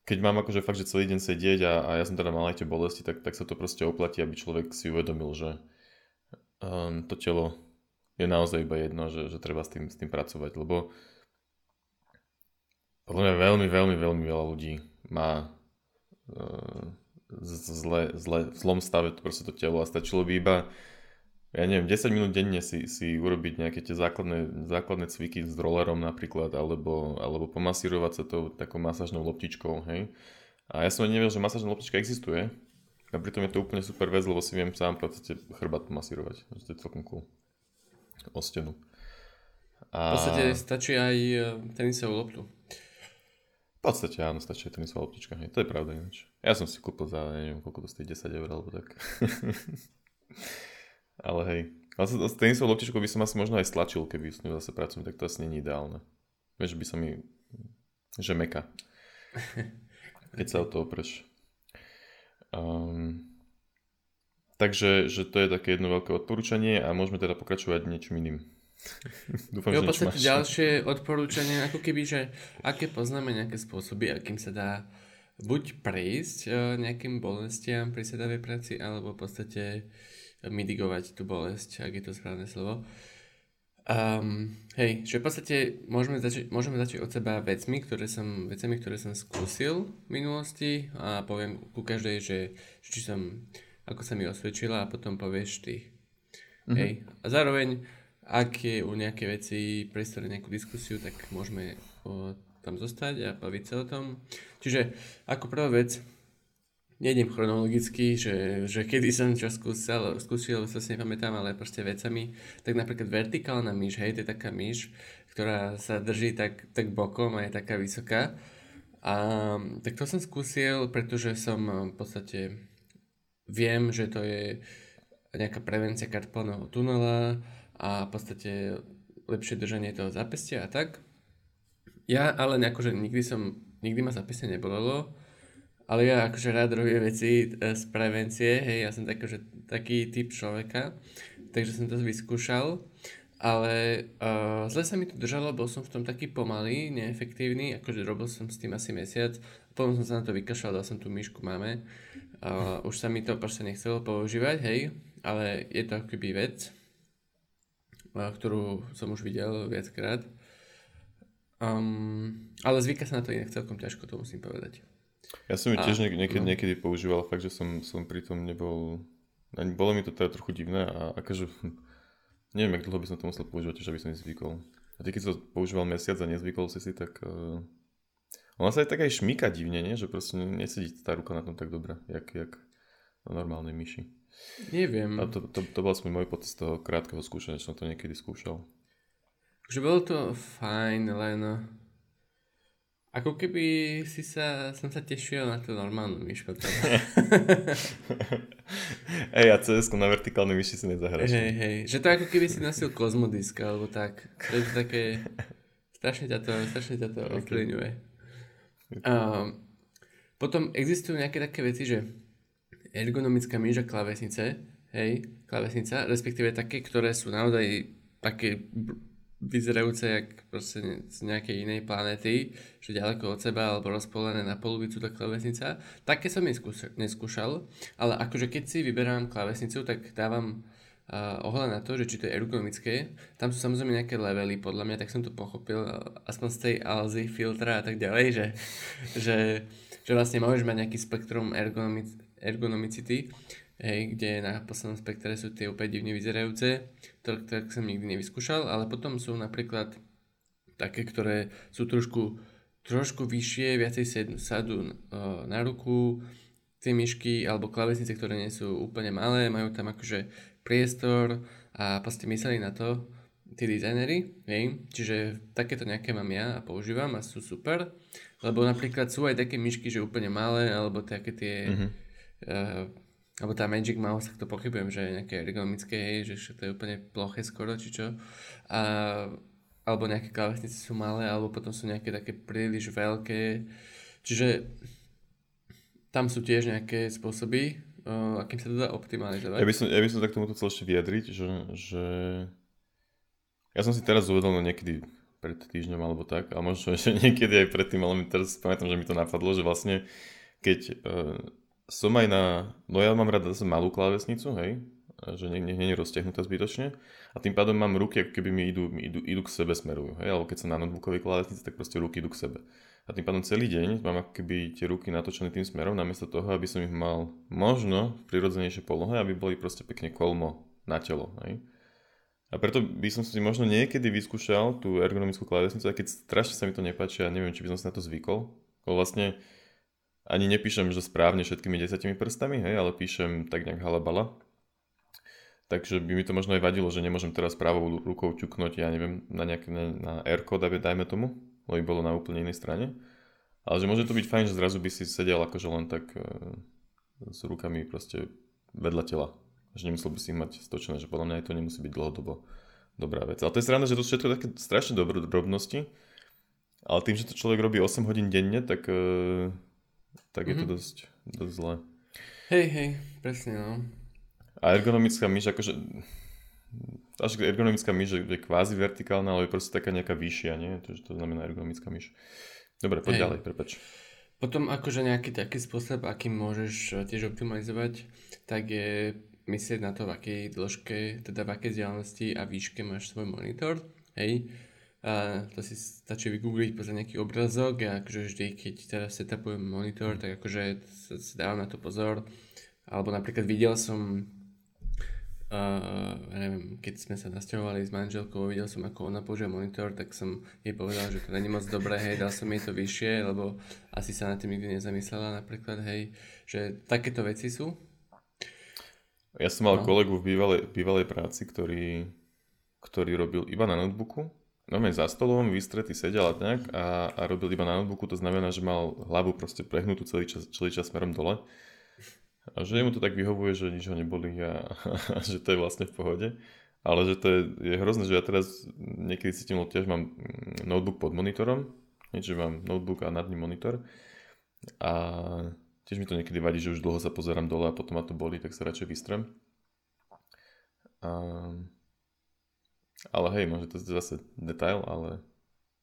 keď mám akože fakt, že celý deň sedieť a, a ja som teda mal aj tie bolesti, tak, tak sa to proste oplatí, aby človek si uvedomil, že um, to telo je naozaj iba jedno, že, že treba s tým, s tým pracovať, lebo podľa mňa veľmi, veľmi, veľmi veľa ľudí má uh, zle, zle, v zlom stave to proste to telo a stačilo by iba ja neviem, 10 minút denne si, si urobiť nejaké tie základné, základné cviky s rollerom napríklad, alebo, alebo pomasírovať sa to takou masážnou loptičkou, hej. A ja som nevedel, že masážna loptička existuje, a pritom je to úplne super vec, lebo si viem sám v podstate chrbát pomasírovať, to je celkom cool o stenu. A... V podstate stačí aj e, tenisovú loptu. V podstate áno, stačí aj tenisová loptička, hej, to je pravda ináč. Ja som si kúpil za, neviem, koľko to stojí, 10 eur alebo tak. Ale hej, Ale s tenisovou loptičkou by som asi možno aj stlačil, keby s ňou zase pracujem, tak to asi není ideálne. Vieš, by sa mi... že meka. Keď sa o to opreš. Um, takže že to je také jedno veľké odporúčanie a môžeme teda pokračovať niečím iným. Dúfam, jo, v podstate ďalšie odporúčanie, ako keby, že aké poznáme nejaké spôsoby, akým sa dá buď prejsť uh, nejakým bolestiam pri sedavej práci, alebo v podstate mitigovať tú bolesť, ak je to správne slovo. Um, hej, že v podstate môžeme začať, môžeme začať od seba vecmi, ktoré som, vecami, ktoré som skúsil v minulosti a poviem ku každej, že, že či som, ako sa mi osvedčila a potom povieš ty. Mm-hmm. Hej, a zároveň, ak je u nejaké veci priestor nejakú diskusiu, tak môžeme o, tam zostať a baviť sa o tom. Čiže ako prvá vec, nejdem chronologicky, že, že kedy som čo skúsil, skúsil, sa si nepamätám, ale proste vecami, tak napríklad vertikálna myš, hej, to je taká myš, ktorá sa drží tak, tak bokom a je taká vysoká. A tak to som skúsil, pretože som v podstate viem, že to je nejaká prevencia karpónového tunela a v podstate lepšie držanie toho zápestia a tak. Ja ale nejako, že nikdy som, nikdy ma zápestie nebolelo, ale ja akože rád robím veci e, z prevencie, hej, ja som tak, akože, taký typ človeka, takže som to vyskúšal, ale uh, zle sa mi to držalo, bol som v tom taký pomalý, neefektívny, akože robil som s tým asi mesiac, potom som sa na to vykašľal, dal som tú myšku, máme, uh, už sa mi to proste nechcelo používať, hej, ale je to akoby vec, uh, ktorú som už videl viackrát, um, ale zvyka sa na to inak celkom ťažko, to musím povedať. Ja som ju tiež niek- niekedy, no. niekedy používal, fakt, že som, som pri tom nebol... Bolo mi to teda trochu divné a akože... Neviem, jak dlho by som to musel používať, aby som nezvykol. A ty keď som používal mesiac a nezvykol si si, tak... Uh... Ona sa aj tak aj šmíka divne, nie? Že proste nesedí tá ruka na tom tak dobre, jak, jak na normálnej myši. Neviem. A to, to, to bol aspoň môj pocit z toho krátkeho skúšania, že som to niekedy skúšal. Že bolo to fajn, len ako keby si sa, som sa tešil na tú normálnu myšku. Hej, a cs na vertikálnej myši si nezahraš. Hej, hej, že to ako keby si nosil kozmodisk, alebo tak. To je také, strašne ťa to, strašne ťa to okay. ovplyvňuje. Um, potom existujú nejaké také veci, že ergonomická myža klávesnice, hej, klávesnica, respektíve také, ktoré sú naozaj také vyzerajúce jak proste z nejakej inej planety, že ďaleko od seba alebo rozpolené na polovicu tá klávesnica. Také som neskúšal, ale akože keď si vyberám klávesnicu, tak dávam ohľad na to, že či to je ergonomické. Tam sú samozrejme nejaké levely, podľa mňa, tak som to pochopil, aspoň z tej Alzy filtra a tak ďalej, že, že, že vlastne môžeš mať nejaký spektrum ergonomic, ergonomicity hej, kde na poslednom spektre sú tie úplne divne vyzerajúce, to, tak som nikdy nevyskúšal, ale potom sú napríklad také, ktoré sú trošku, trošku vyššie, viacej sadú uh, na ruku, tie myšky alebo klavesnice, ktoré nie sú úplne malé, majú tam akože priestor a proste mysleli na to tí dizajnery, hej, čiže takéto nejaké mám ja a používam a sú super, lebo napríklad sú aj také myšky, že úplne malé, alebo také tie mm-hmm. uh, alebo tá Magic Mouse, tak to pochybujem, že je nejaké ergonomické, hej, že to je úplne ploché skoro, či čo. A, alebo nejaké klávesnice sú malé, alebo potom sú nejaké také príliš veľké. Čiže tam sú tiež nejaké spôsoby, uh, akým sa to dá optimalizovať. Ja by som, ja by som tak tomuto chcel ešte vyjadriť, že, že ja som si teraz uvedol niekedy pred týždňom alebo tak, a možno ešte niekedy aj predtým, ale mi teraz pamätám, že mi to napadlo, že vlastne keď uh, som aj na, no ja mám rád zase malú klávesnicu, hej, že nie, nie, nie je roztiahnutá zbytočne a tým pádom mám ruky, ako keby mi idú, idú, idú k sebe smerujú, hej, alebo keď som na notebookovej klávesnici, tak proste ruky idú k sebe. A tým pádom celý deň mám keby tie ruky natočené tým smerom, namiesto toho, aby som ich mal možno v prirodzenejšej polohe, aby boli proste pekne kolmo na telo, hej. A preto by som si možno niekedy vyskúšal tú ergonomickú klávesnicu, aj keď strašne sa mi to nepáči a neviem, či by som si na to zvykol. Lebo vlastne ani nepíšem, že správne všetkými desiatimi prstami, hej, ale píšem tak nejak halabala. Takže by mi to možno aj vadilo, že nemôžem teraz pravou rukou ťuknúť, ja neviem, na, nejaké, na, na R-kód, dajme tomu, lebo bolo na úplne inej strane. Ale že môže to byť fajn, že zrazu by si sedel akože len tak e, s rukami proste vedľa tela. že nemusel by si ich mať stočené, že podľa mňa aj to nemusí byť dlhodobo dobrá vec. Ale to je sranda, že to všetko také strašne dobré drobnosti, ale tým, že to človek robí 8 hodín denne, tak, uh, tak mm-hmm. je to mhm. dosť, dosť zlé. Hej, hej, presne no. A ergonomická myš, akože až ergonomická myš je kvázi vertikálna, ale je proste taká nejaká vyššia, nie? To, to znamená ergonomická myš. Dobre, poď Hej. ďalej, prepač. Potom akože nejaký taký spôsob, akým môžeš eh, tiež optimalizovať, tak je myslieť na to, v akej dĺžke, teda v akej vzdialenosti a výške máš svoj monitor. Hej, a to si stačí vygoogliť, pozrieť nejaký obrazok a akože vždy, keď teraz setupujem monitor, tak akože si dávam na to pozor. Alebo napríklad videl som, uh, neviem, keď sme sa nasťahovali s manželkou, videl som, ako ona používa monitor, tak som jej povedal, že to není moc dobré, hej, dal som jej to vyššie, lebo asi sa na tým nikdy nezamyslela napríklad, hej, že takéto veci sú. Ja som mal no. kolegu v bývalej, bývalej práci, ktorý, ktorý robil iba na notebooku normálne za stolom, vystretý sedel a tak a, a robil iba na notebooku, to znamená, že mal hlavu proste prehnutú celý čas, celý čas smerom dole. A že mu to tak vyhovuje, že nič ho neboli a, a že to je vlastne v pohode. Ale že to je, je hrozné, že ja teraz niekedy cítim, tiež mám notebook pod monitorom, že mám notebook a nad ním monitor. A tiež mi to niekedy vadí, že už dlho sa pozerám dole a potom ma to boli, tak sa radšej vystrem. A ale hej, môže to zase detail, ale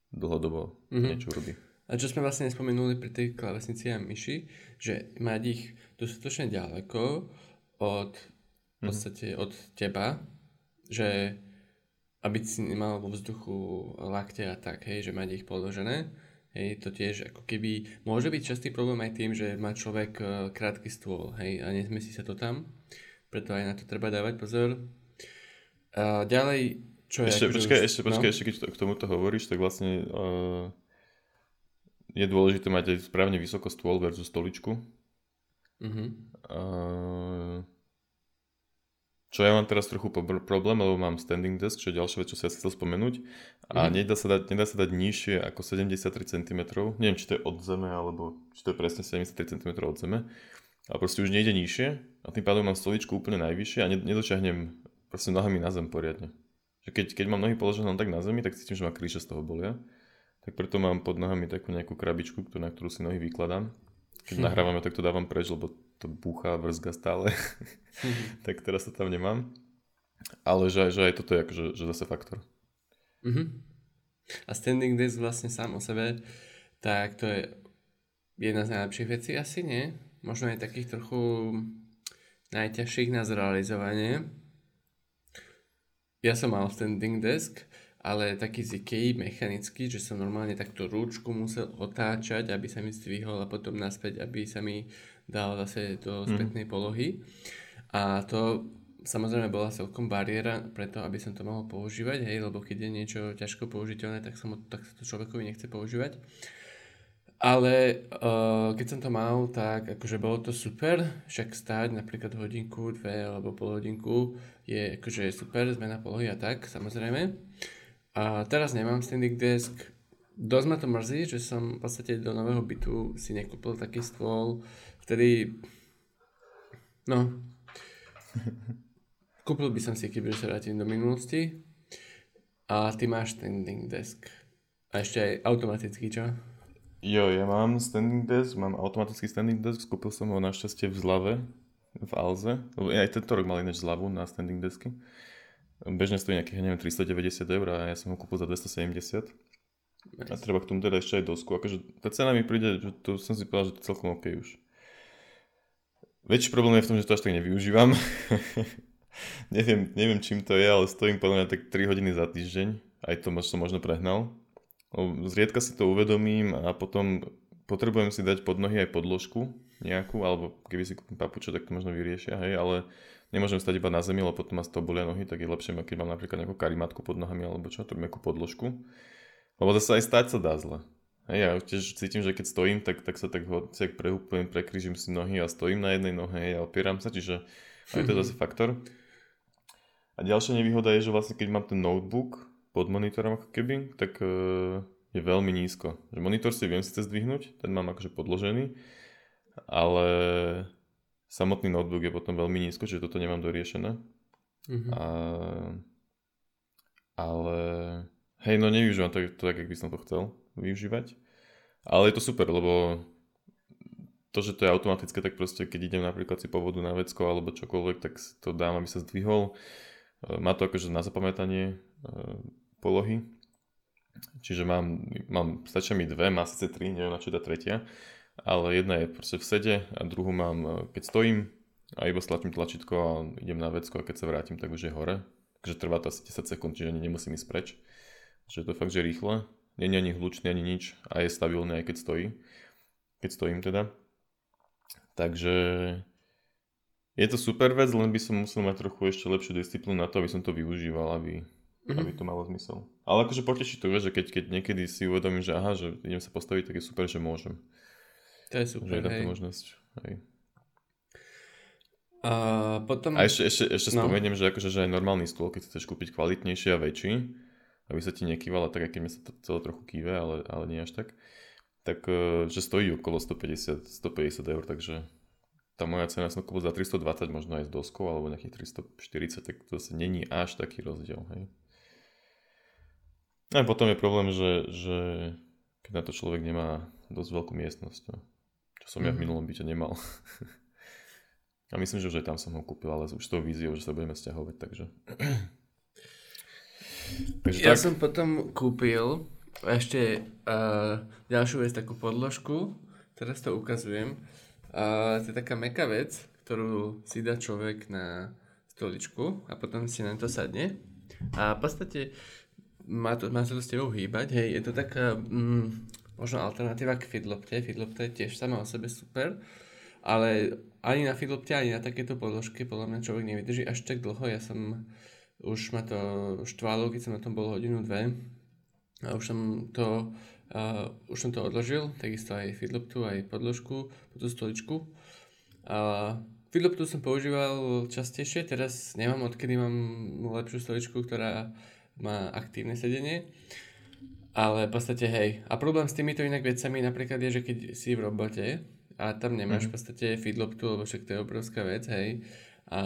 dlhodobo mm-hmm. niečo robí. A čo sme vlastne nespomenuli pri tej klávesnici a myši, že mať ich dostatočne ďaleko od, v mhm. podstate od teba, že aby si nemal vo vzduchu lakte a tak, hej, že mať ich položené. Hej, to tiež ako keby môže byť častý problém aj tým, že má človek e, krátky stôl, hej, a nezmesí sa to tam. Preto aj na to treba dávať pozor. A ďalej čo je ešte, počkaj, už, ešte, počkaj, no? ešte keď to, k tomuto hovoríš, tak vlastne uh, je dôležité mať aj správne vysoko stôl versus stoličku. Uh-huh. Uh, čo ja mám teraz trochu problém, lebo mám standing desk, čo je ďalšia vec, čo si ja chcel spomenúť. A uh-huh. nedá, sa dať, nedá sa dať nižšie ako 73 cm. Neviem, či to je od zeme, alebo či to je presne 73 cm od zeme. A proste už nejde nižšie. A tým pádom mám stoličku úplne najvyššie a nedočiahnem proste nohami na zem poriadne. Že keď, keď mám nohy položené tak na zemi, tak cítim, že ma kríže z toho bolia. Tak preto mám pod nohami takú nejakú krabičku, na ktorú si nohy vykladám. Keď hm. nahrávame, tak to dávam preč, lebo to búcha, vrzga stále. Hm. tak teraz to tam nemám. Ale že, že aj toto je akože, že zase faktor. Uh-huh. A standing desk vlastne sám o sebe, tak to je jedna z najlepších vecí asi, nie? Možno aj takých trochu najťažších na zrealizovanie. Ja som mal standing desk, ale taký z Ikei mechanický, že som normálne takto rúčku musel otáčať, aby sa mi zdvihol a potom naspäť, aby sa mi dal zase do mhm. spätnej mm. polohy. A to samozrejme bola celkom bariéra preto, aby som to mohol používať, hej, lebo keď je niečo ťažko použiteľné, tak, som, tak sa to človekovi nechce používať. Ale uh, keď som to mal, tak akože bolo to super, však stáť napríklad hodinku, dve alebo pol hodinku je akože super, zmena polohy a tak, samozrejme. A teraz nemám standing desk, dosť ma to mrzí, že som v podstate do nového bytu si nekúpil taký stôl, vtedy, no, kúpil by som si, keď sa vrátim do minulosti. A ty máš standing desk. A ešte aj automatický, čo? Jo, ja mám standing desk, mám automatický standing desk, kúpil som ho našťastie v zlave, v Alze, lebo aj tento rok mal ináč zľavu na standing desky. Bežne stojí nejakých, neviem, 390 eur a ja som ho kúpil za 270. Nice. A treba k tomu teda ešte aj dosku. Akože tá cena mi príde, že to som si povedal, že to je celkom OK už. Väčší problém je v tom, že to až tak nevyužívam. neviem, neviem, čím to je, ale stojím podľa mňa tak 3 hodiny za týždeň. Aj to som možno prehnal. Zriedka si to uvedomím a potom potrebujem si dať pod nohy aj podložku nejakú, alebo keby si kúpim papuče, tak to možno vyriešia, hej, ale nemôžem stať iba na zemi, lebo potom ma z toho bolia nohy, tak je lepšie, keď mám napríklad nejakú karimatku pod nohami alebo čo, to nejakú podložku. Lebo zase aj stať sa dá zle. Hej, ja tiež cítim, že keď stojím, tak, tak sa tak tak prehúpujem, prekrížim si nohy a stojím na jednej nohe a opieram sa, čiže aj to je zase faktor. A ďalšia nevýhoda je, že vlastne keď mám ten notebook, pod monitorom ako keby, tak uh, je veľmi nízko. Že monitor si viem síce zdvihnúť, ten mám akože podložený, ale samotný notebook je potom veľmi nízko, čiže toto nemám doriešené. Mhm. A, ale hej, no nevyužívam to, to tak, jak by som to chcel využívať. Ale je to super, lebo to, že to je automatické, tak proste keď idem napríklad si po vodu na vecko alebo čokoľvek, tak to dám, aby sa zdvihol. E, má to akože na zapamätanie e, polohy. Čiže mám, mám, stačia mi dve, má síce tri, neviem na čo tá tretia, ale jedna je proste v sede a druhú mám, e, keď stojím a iba stlačím tlačítko a idem na vecko a keď sa vrátim, tak už je hore. Takže trvá to asi 10 sekúnd, čiže ani nemusím ísť preč. Čiže to fakt, že rýchle. Je ani hlučný, ani nič a je stabilný aj keď stojí. Keď stojím teda. Takže je to super vec, len by som musel mať trochu ešte lepšiu disciplínu na to, aby som to využíval, aby, mm-hmm. aby to malo zmysel. Ale akože poteší to, že keď, keď niekedy si uvedomím, že aha, že idem sa postaviť, tak je super, že môžem. To je super, že je hej. možnosť. Hej. A potom... A ešte, ešte, ešte No. spomeniem, že, akože, že aj normálny stôl, keď chceš kúpiť kvalitnejší a väčší, aby sa ti nekývala tak, aj keď mi sa to celé trochu kýve, ale, ale nie až tak, tak eh, že stojí okolo 150, 150 eur, takže tá moja cena som kúpil za 320, možno aj s doskou, alebo nejakých 340, tak to zase není až taký rozdiel, hej. A potom je problém, že, že keď na to človek nemá dosť veľkú miestnosť, no. Čo som ja v Mhm. minulom byte nemal. A myslím, že už aj tam som ho kúpil, ale už s tou víziou, že sa budeme stiahovať, takže... takže Ja tak. som potom kúpil ešte uh, ďalšiu vec, takú podložku, teraz to ukazujem. Uh, to je taká meká vec, ktorú si dá človek na stoličku a potom si na to sadne. A v podstate má to, má to s tebou hýbať, hej, je to taká mm, možno alternatíva k Fidlopte. Fidlopte je tiež sama o sebe super, ale ani na Fidlopte, ani na takéto podložke podľa mňa človek nevydrží až tak dlho. Ja som, už ma to štvalo, keď som na tom bol hodinu, dve. A už som to, uh, už som to odložil, takisto aj Fidloptu, aj podložku, po tú stoličku. A Fidloptu som používal častejšie, teraz nemám, odkedy mám lepšiu stoličku, ktorá má aktívne sedenie. Ale v podstate hej. A problém s týmito inak vecami napríklad je, že keď si v robote a tam nemáš v podstate feedloptu, lebo však to je obrovská vec, hej. A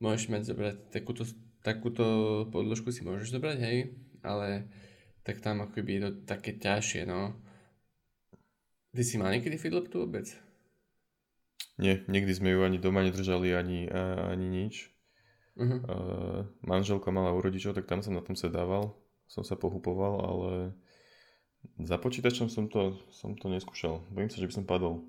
môžeš mať zobrať takúto, takúto podložku si môžeš zobrať, hej. Ale tak tam akoby je to také ťažšie, no. Ty si mal niekedy feedloptu vôbec? Nie, nikdy sme ju ani doma nedržali, ani, ani nič. Uh-huh. Uh, manželka mala u rodičov, tak tam som na tom sedával, som sa pohupoval, ale za počítačom som to, som to neskúšal. Bojím sa, že by som padol.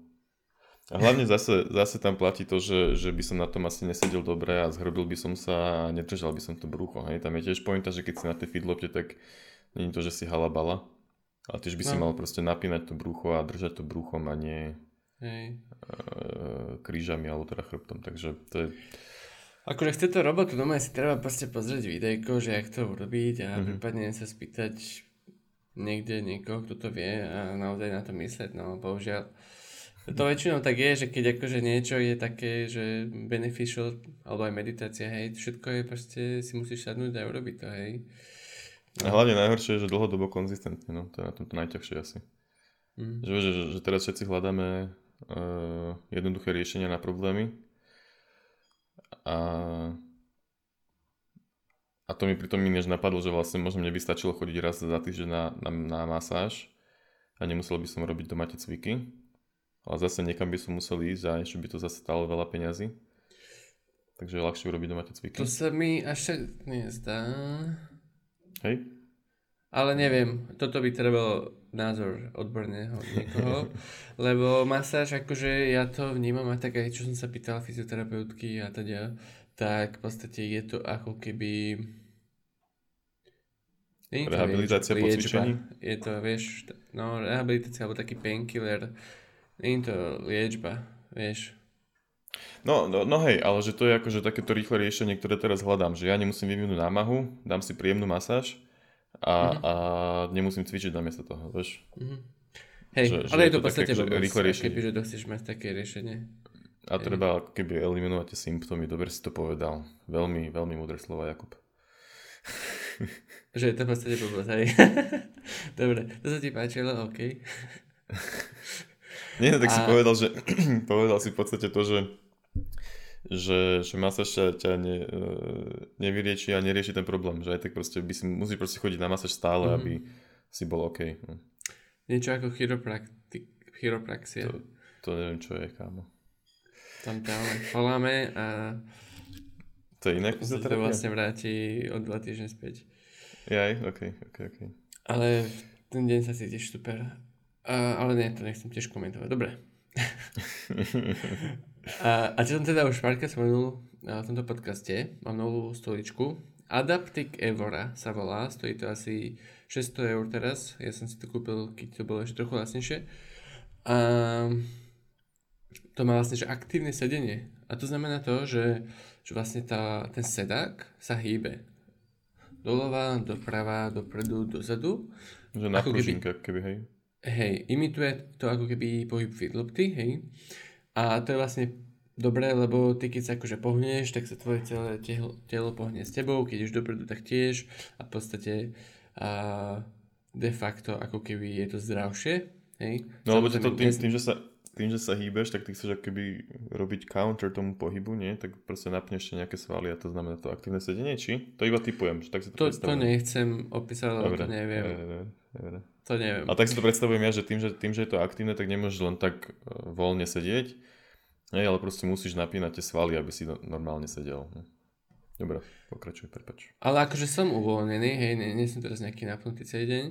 A hlavne zase, zase tam platí to, že, že by som na tom asi nesedel dobre a zhrbil by som sa a nedržal by som to brucho. Hej. Tam je tiež pointa, že keď si na tej feedlopte, tak je to, že si halabala, ale tiež by si No. mal proste napínať to brucho a držať to bruchom a nie Hej. uh, krížami alebo teda chrbtom. Takže to je, Akože chce to robotu, doma si treba proste pozrieť videjko, že jak to urobiť a Mhm. prípadne sa spýtať niekde niekoho, kto to vie a naozaj na to myslieť, no bohužiaľ. To väčšinou tak je, že keď akože niečo je také, že beneficial, alebo aj meditácia, hej, všetko je proste, si musíš sadnúť a urobiť to, hej. A hlavne najhoršie je, že dlhodobo konzistentne, no to je na tomto najťažšie asi. Mm. Že, že, že teraz všetci hľadáme uh, jednoduché riešenia na problémy a, a to mi pritom inéž napadlo, že vlastne možno mne by stačilo chodiť raz za týždeň na, na, na masáž a nemusel by som robiť doma tie cviky, ale zase niekam by som musel ísť a ešte by to zase stalo veľa peňazí. Takže je ľahšie urobiť doma tie cviky. To sa mi až nezdá. Hej? Ale neviem, toto by trebalo názor odborného niekoho, lebo masáž, akože ja to vnímam a tak aj čo som sa pýtal fyzioterapeutky a teda, tak v podstate je to ako keby... Nie to, Rehabilitácia po liečba. cvičení? Je to, vieš, no rehabilitácia alebo taký painkiller. Nie je to liečba, vieš. No, no, no hej, ale že to je akože takéto rýchle riešenie, ktoré teraz hľadám, že ja nemusím vyvinúť námahu, dám si príjemnú masáž a, Mhm. a nemusím cvičiť namiesto toho, vieš. Mhm. Hej, Že- že ale je je to v podstate že rýchle riešenie. keby, že to chceš mať také riešenie. A treba ako keby eliminovať tie symptómy, dobre si to povedal. Veľmi, veľmi múdre slova, Jakub. Že je to v podstate blbosť, hej. Dobre, to sa ti páčilo, OK. Nie, tak si A- povedal, že povedal si v podstate to, že že, že masáž ťa, ťa ne, e, nevyrieči a nerieši ten problém, že aj tak proste by si, musíš proste chodiť na masáž stále, mm-hmm. aby si bol OK. No. Niečo ako chiropraxia. To, to neviem, čo je, kámo. Tam ťa voláme a to je iné sa to vlastne vráti o dva týždne späť. Jaj, ok, ok, ok. Ale ten deň sa cítiš super. A, ale nie, to nechcem tiež komentovať. Dobre. a, a čo som teda už párkrát spomenul na tomto podcaste, mám novú stoličku. Adaptic Evora sa volá, stojí to asi 600 eur teraz. Ja som si to kúpil, keď to bolo ešte trochu lacnejšie. A to má vlastne že aktívne sedenie. A to znamená to, že, že vlastne tá, ten sedák sa hýbe. Doľava, doprava, dopredu, dozadu. Že na keby, keby, hej. Hej, imituje to ako keby pohyb fidlopty, hej. A to je vlastne dobré, lebo ty keď sa akože pohneš, tak sa tvoje celé telo, telo pohne s tebou, keď ideš dopredu, tak tiež a v podstate a de facto ako keby je to zdravšie, hej. No lebo to tým, tým, že sa, tým, že sa hýbeš, tak ty chceš keby robiť counter tomu pohybu, nie? Tak proste napneš nejaké svaly a to znamená to aktívne sedenie, či? To iba typujem, že tak si to, to, to nechcem opísať, lebo to neviem. Dobre, dobre. To neviem. A tak si to predstavujem ja, že tým, že, tým, že je to aktívne, tak nemôžeš len tak uh, voľne sedieť, hej, ale proste musíš napínať tie svaly, aby si no, normálne sedel. Dobre, pokračuj, prepač. Ale akože som uvoľnený, hej, nie, nie som teraz nejaký napnutý celý deň.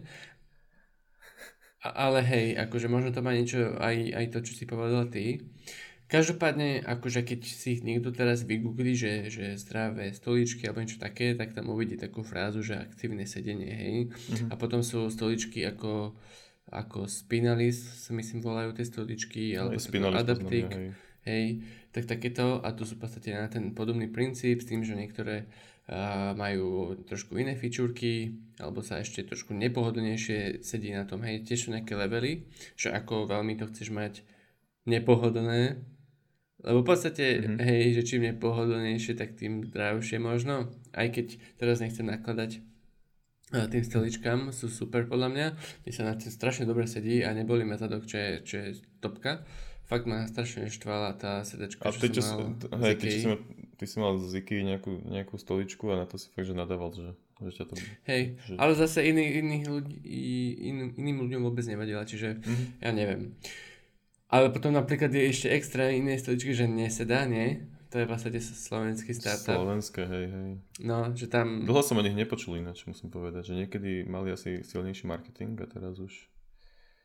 A, ale hej, akože možno to má niečo aj, aj to, čo si povedal ty. Každopádne, akože keď si niekto teraz vygooglí, že, že zdravé stoličky alebo niečo také, tak tam uvidí takú frázu, že aktívne sedenie, hej. Mm-hmm. A potom sú stoličky ako, ako Spinalis, myslím volajú tie stoličky, alebo Adaptik, hej. hej. Tak takéto, a to sú v podstate na ten podobný princíp s tým, že niektoré uh, majú trošku iné fičúrky, alebo sa ešte trošku nepohodlnejšie sedí na tom, hej, tiež sú nejaké levely, že ako veľmi to chceš mať nepohodlné, lebo v podstate, mm-hmm. hej, že čím je pohodlnejšie, tak tým zdravšie možno. Aj keď teraz nechcem nakladať tým stoličkám, sú super podľa mňa. Mne sa na tým strašne dobre sedí a neboli ma zadok, čo je, čo je topka. Fakt ma strašne štvala tá sedačka, a čo ty, som mal hej, ty, si mal, ty si mal z Ikea nejakú, nejakú stoličku a na to si fakt, že nadával, že, že ťa to... Hej, že... ale zase iný, iných ľudí, in, iným ľuďom vôbec nevadila, čiže mm-hmm. ja neviem. Ale potom napríklad je ešte extra iné stoličky, že nesedá, nie? To je v podstate slovenský startup. Slovenské, hej, hej. No, že tam... Dlho som o nich nepočul ináč, musím povedať, že niekedy mali asi silnejší marketing a teraz už...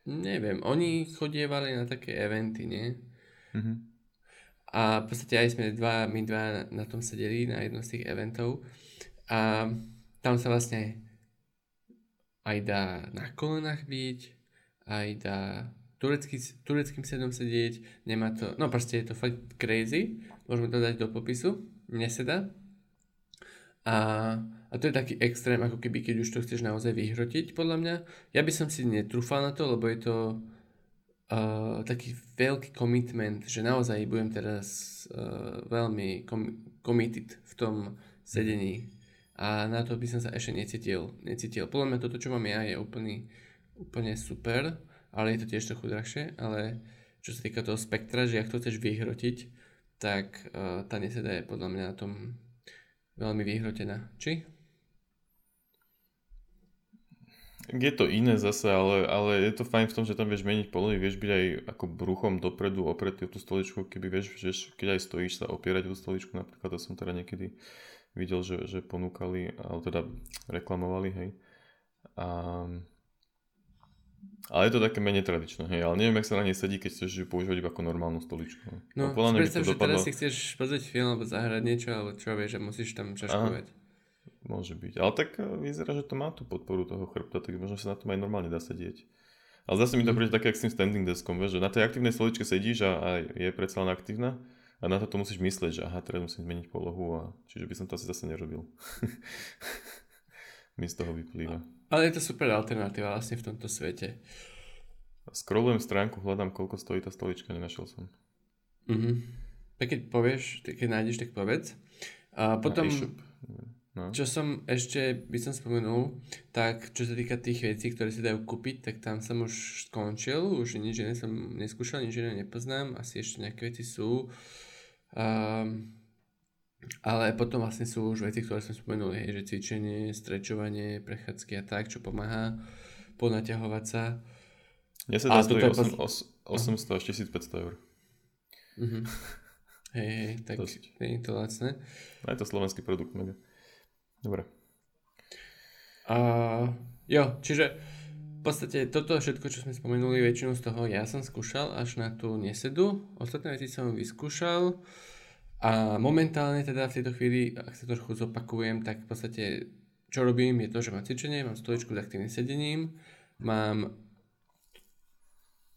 Neviem, oni chodievali na také eventy, nie? Mm-hmm. A v podstate aj sme dva, my dva na tom sedeli, na jednom z tých eventov. A tam sa vlastne aj dá na kolenách byť, aj dá turecký, tureckým sedom sedieť, nemá to, no proste je to fakt crazy, môžeme to dať do popisu, neseda. A, a to je taký extrém, ako keby, keď už to chceš naozaj vyhrotiť, podľa mňa. Ja by som si netrúfal na to, lebo je to uh, taký veľký commitment, že naozaj budem teraz uh, veľmi com- committed v tom sedení. A na to by som sa ešte necítil. necítil. Podľa mňa toto, čo mám ja, je úplný, úplne super ale je to tiež trochu drahšie, ale čo sa týka toho spektra, že ak to chceš vyhrotiť, tak uh, tá neseda je podľa mňa na tom veľmi vyhrotená. Či? Je to iné zase, ale, ale je to fajn v tom, že tam vieš meniť polohy, vieš byť aj ako bruchom dopredu opretý o tú stoličku, keby vieš, vieš, keď aj stojíš sa opierať o stoličku, napríklad to som teda niekedy videl, že, že ponúkali, ale teda reklamovali, hej. A ale je to také menej tradičné, hej, ale neviem, jak sa na nej sedí, keď chceš ju používať iba ako normálnu stoličku. No, no predstav, že dopadlo... teraz si chceš pozrieť film alebo zahrať niečo, alebo čo vieš, že musíš tam čaškovať. Môže byť, ale tak eh, vyzerá, že to má tú podporu toho chrbta, tak možno sa na tom aj normálne dá sedieť. Ale zase mi to mm. príde také, jak s tým standing deskom, vieš, že na tej aktívnej stoličke sedíš a, a je predsa len aktívna a na to to musíš myslieť, že aha, teraz musím zmeniť polohu a čiže by som to asi zase nerobil. mi z toho vyplýva. Ale je to super alternatíva vlastne v tomto svete. Scrollujem stránku, hľadám, koľko stojí tá stolička, nenašiel som. Mhm. Tak keď povieš, keď nájdeš, tak povedz. A potom, no. čo som ešte by som spomenul, tak čo sa týka tých vecí, ktoré sa dajú kúpiť, tak tam som už skončil, už nič iné som neskúšal, nič iné nepoznám, asi ešte nejaké veci sú. Um, ale potom vlastne sú už veci, ktoré sme spomenuli, hej, že cvičenie, strečovanie, prechádzky a tak, čo pomáha ponaťahovať sa. Mne sa stojí 8, 800 až 1500 eur. Uh-huh. Hej, hej, tak nie je to lacné. A je to slovenský produkt, mega. Dobre. A, jo, čiže v podstate toto všetko, čo sme spomenuli, väčšinu z toho ja som skúšal až na tú nesedu. Ostatné veci som vyskúšal. A momentálne teda v tejto chvíli, ak sa trochu zopakujem, tak v podstate čo robím je to, že mám cvičenie, mám stoličku s aktívnym sedením, mám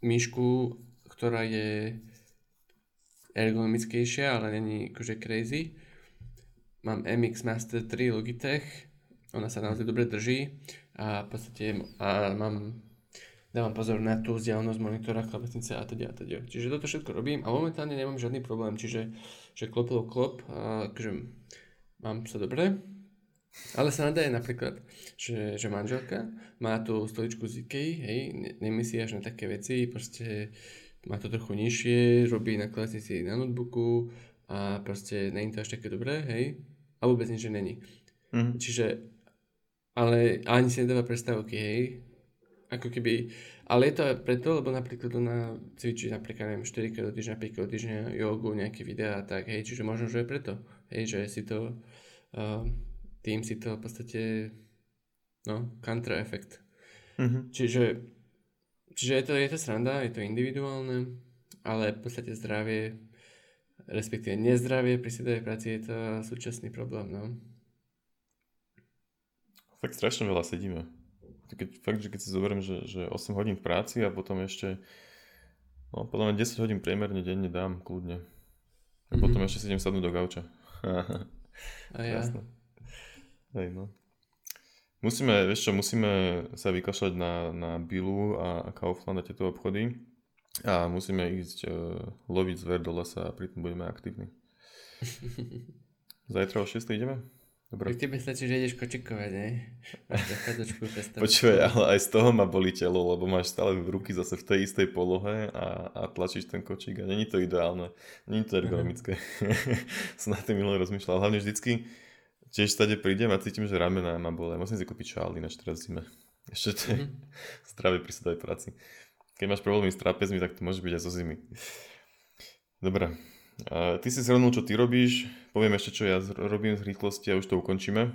myšku, ktorá je ergonomickejšia, ale není akože crazy. Mám MX Master 3 Logitech, ona sa naozaj dobre drží a v podstate a mám dávam pozor na tú vzdialenosť monitora, klávesnice a teda a teda. Čiže toto všetko robím a momentálne nemám žiadny problém, čiže že klopilo klop, a akože mám sa dobre. Ale sa nadaje napríklad, že, že manželka má tú stoličku z IKEA, hej, ne, nemyslí až na také veci, proste má to trochu nižšie, robí na klávesnici na notebooku a proste není to až také dobré, hej, a vôbec nič, že není. Mm-hmm. Čiže, ale ani si nedáva predstavky, hej, ako keby, ale je to preto, lebo napríklad ona cvičí napríklad, neviem, 4 krát do týždňa, 5 krát do týždňa jogu, nejaké videá a tak, hej, čiže možno, že je preto, hej, že si to, uh, tým si to v podstate, no, kontra efekt. Mm-hmm. Čiže, čiže je to, je to sranda, je to individuálne, ale v podstate zdravie, respektíve nezdravie pri sedavej práci je to súčasný problém, no. Fakt strašne veľa sedíme keď, fakt, že keď si zoberiem, že, že 8 hodín v práci a potom ešte, no podľa mňa 10 hodín priemerne denne dám kľudne. A mm-hmm. potom ešte si idem sadnúť do gauča. a ja. Jasné. Hej, no. Musíme, vieš čo, musíme sa vykašľať na, na Bilu a Kaufland a tieto obchody a musíme ísť uh, loviť zver do lesa a pritom budeme aktívni. Zajtra o 6 ideme? Dobre. Pri tebe stačí, že ideš kočikovať, ne? Počúvaj, ale aj z toho ma boli telo, lebo máš stále v ruky zase v tej istej polohe a, a tlačíš ten kočík a není to ideálne, není to ergonomické. Som na tým minulé rozmýšľal, hlavne vždycky tiež stade prídem a cítim, že ramena ma boli. Musím si kúpiť šál, ináč teraz zime. Ešte to je mm-hmm. zdravie pri sedaj práci. Keď máš problémy s trapezmi, tak to môže byť aj zo zimy. Dobre, ty si zhrnul, čo ty robíš, poviem ešte, čo ja robím z rýchlosti a už to ukončíme.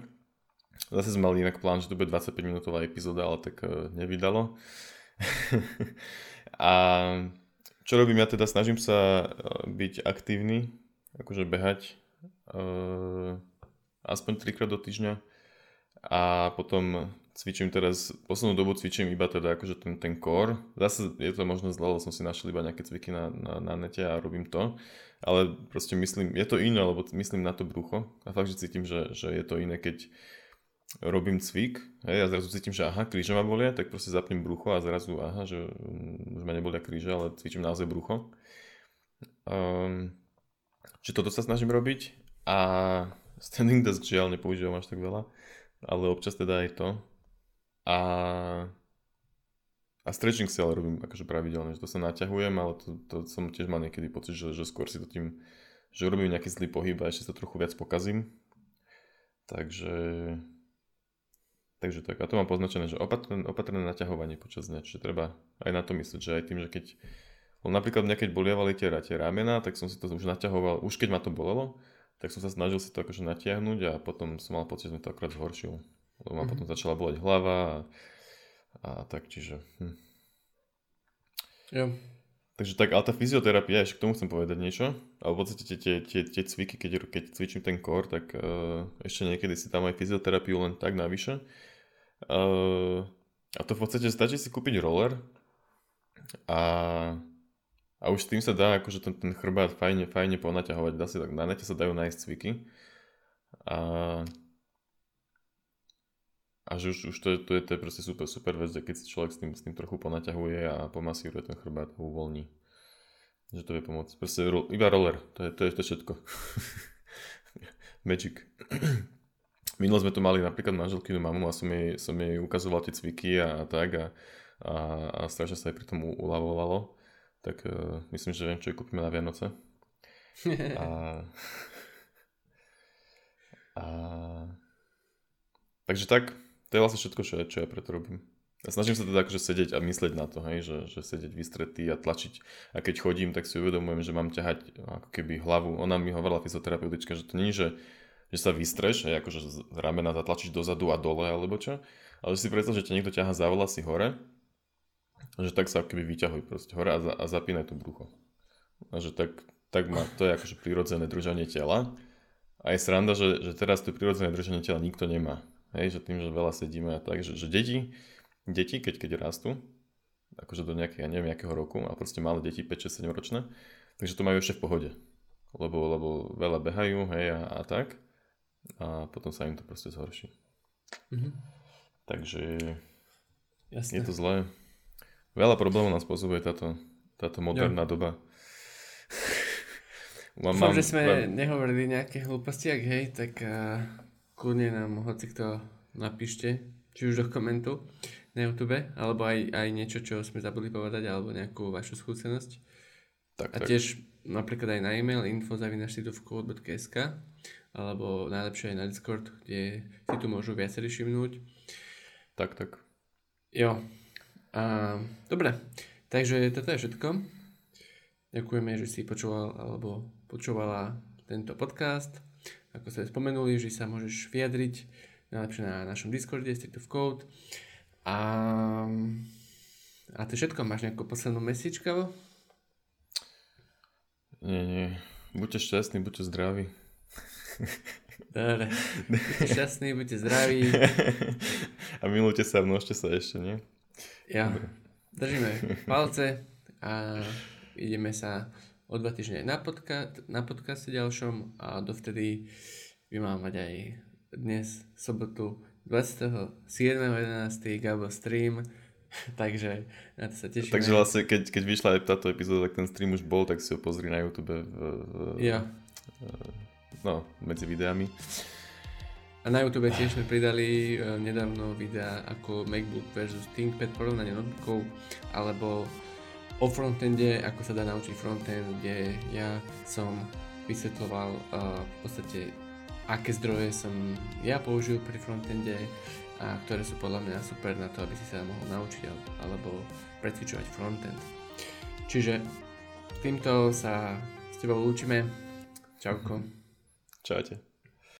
Zase sme mali inak plán, že to bude 25 minútová epizóda, ale tak uh, nevydalo. a čo robím ja teda, snažím sa uh, byť aktívny, akože behať uh, aspoň 3 krát do týždňa a potom cvičím teraz, poslednú dobu cvičím iba teda akože ten, ten core. Zase je to možno zle, lebo som si našiel iba nejaké cviky na, na, na nete a robím to. Ale proste myslím, je to iné, lebo myslím na to brucho. A fakt, že cítim, že, že je to iné, keď robím cvik hej, a zrazu cítim, že aha, kríže ma bolia, tak proste zapnem brucho a zrazu aha, že už ma nebolia kríže, ale cvičím naozaj brucho. Um, čiže toto sa snažím robiť a standing desk žiaľ nepoužívam až tak veľa, ale občas teda aj to. A, a stretching si ale robím akože pravidelne, že to sa naťahujem, ale to, to som tiež mal niekedy pocit, že, že skôr si to tým, že robím nejaký zlý pohyb a ešte sa trochu viac pokazím. Takže, takže tak. A to mám poznačené, že opatrné, opatrné naťahovanie počas dňa, čiže treba aj na to myslieť, že aj tým, že keď No napríklad mňa keď bolievali tie, tie ramena, tak som si to už naťahoval, už keď ma to bolelo, tak som sa snažil si to akože natiahnuť a potom som mal pocit, že mi to akorát zhoršilo lebo ma mm-hmm. potom začala boleť hlava a, a tak, čiže... Hm. Jo. Takže tak, ale tá fyzioterapia, ešte k tomu chcem povedať niečo, ale v podstate tie, tie, tie, tie cviky, keď, keď cvičím ten core, tak uh, ešte niekedy si tam aj fyzioterapiu len tak navyše. Uh, a to v podstate stačí si kúpiť roller a, a už tým sa dá akože ten, ten chrbát fajne, fajne ponaťahovať. Dá si, tak, na nete sa dajú nájsť cviky. A a že už, už to, je, to, je, to je proste super, super vec, že keď si človek s tým, s tým trochu ponaťahuje a pomasíruje ten chrbát a uvoľní. Že to vie pomôcť. Proste ro, iba roller, to je, to je to všetko. Magic. Minule sme tu mali napríklad manželkynu mamu a som jej, som jej ukazoval tie cviky a, a tak a, a, a strašne sa aj pri tom uľavovalo. Tak uh, myslím, že viem, čo jej kúpime na Vianoce. A, a, takže tak, to je vlastne všetko, čo ja, čo ja preto robím. Ja snažím sa teda akože sedieť a myslieť na to, hej, že, že sedieť vystretý a tlačiť. A keď chodím, tak si uvedomujem, že mám ťahať ako keby hlavu. Ona mi hovorila fyzioterapeutička, že to nie že, že sa vystreš, hej, akože z ramena zatlačíš dozadu a dole alebo čo. Ale si predstav, že ťa niekto ťaha za vlasy hore, že tak sa keby vyťahuj proste hore a, za, a zapínaj to brucho. A že tak, tak má, to je akože prirodzené držanie tela. A je sranda, že, že teraz to prirodzené držanie tela nikto nemá. Hej, že tým, že veľa sedíme a tak, že, že deti, deti, keď, keď rastú, akože do nejakého, ja neviem, nejakého roku, a proste malé deti, 5, 6, 7 ročné, takže to majú ešte v pohode. Lebo, lebo veľa behajú, hej, a, a tak. A potom sa im to proste zhorší. Mm-hmm. Takže Jasne. je to zlé. Veľa problémov nám spôsobuje táto, táto moderná jo. doba. Dúfam, že sme mám... nehovorili nejaké hlúposti, ak hej, tak uh, kľudne nám hoci kto napíšte, či už do komentu na YouTube, alebo aj, aj niečo, čo sme zabudli povedať, alebo nejakú vašu skúsenosť. Tak, a tak. tiež napríklad aj na e-mail info.cituvcode.sk alebo najlepšie aj na Discord, kde si tu môžu viacerí všimnúť. Tak, tak. Jo. A, dobre, takže toto je všetko. Ďakujeme, že si počúval alebo počúvala tento podcast. Ako ste spomenuli, že sa môžeš vyjadriť najlepšie na našom Discorde, Street of Code. A, a to všetko. Máš nejakú poslednú mesička? Nie, nie. Buďte šťastní, buďte zdraví. Dobre. Buďte šťastní, buďte zdraví. A milujte sa, množte sa ešte, nie? Ja. Držíme palce a ideme sa o dva týždne na, podka- na podcaste ďalšom a dovtedy by mal mať aj dnes, sobotu, 27.11. Gabo stream, takže na to sa teším. Takže vlastne, keď, keď vyšla aj táto epizóda, tak ten stream už bol, tak si ho pozri na YouTube v, v, ja. no, medzi videami. A na YouTube tiež sme pridali uh, nedávno videa ako MacBook versus ThinkPad, porovnanie notebookov, alebo o frontende, ako sa dá naučiť frontend, kde ja som vysvetloval uh, v podstate aké zdroje som ja použil pri frontende a ktoré sú podľa mňa super na to, aby si sa mohol naučiť alebo precvičovať frontend. Čiže týmto sa s tebou lúčime. Čauko. Čaute.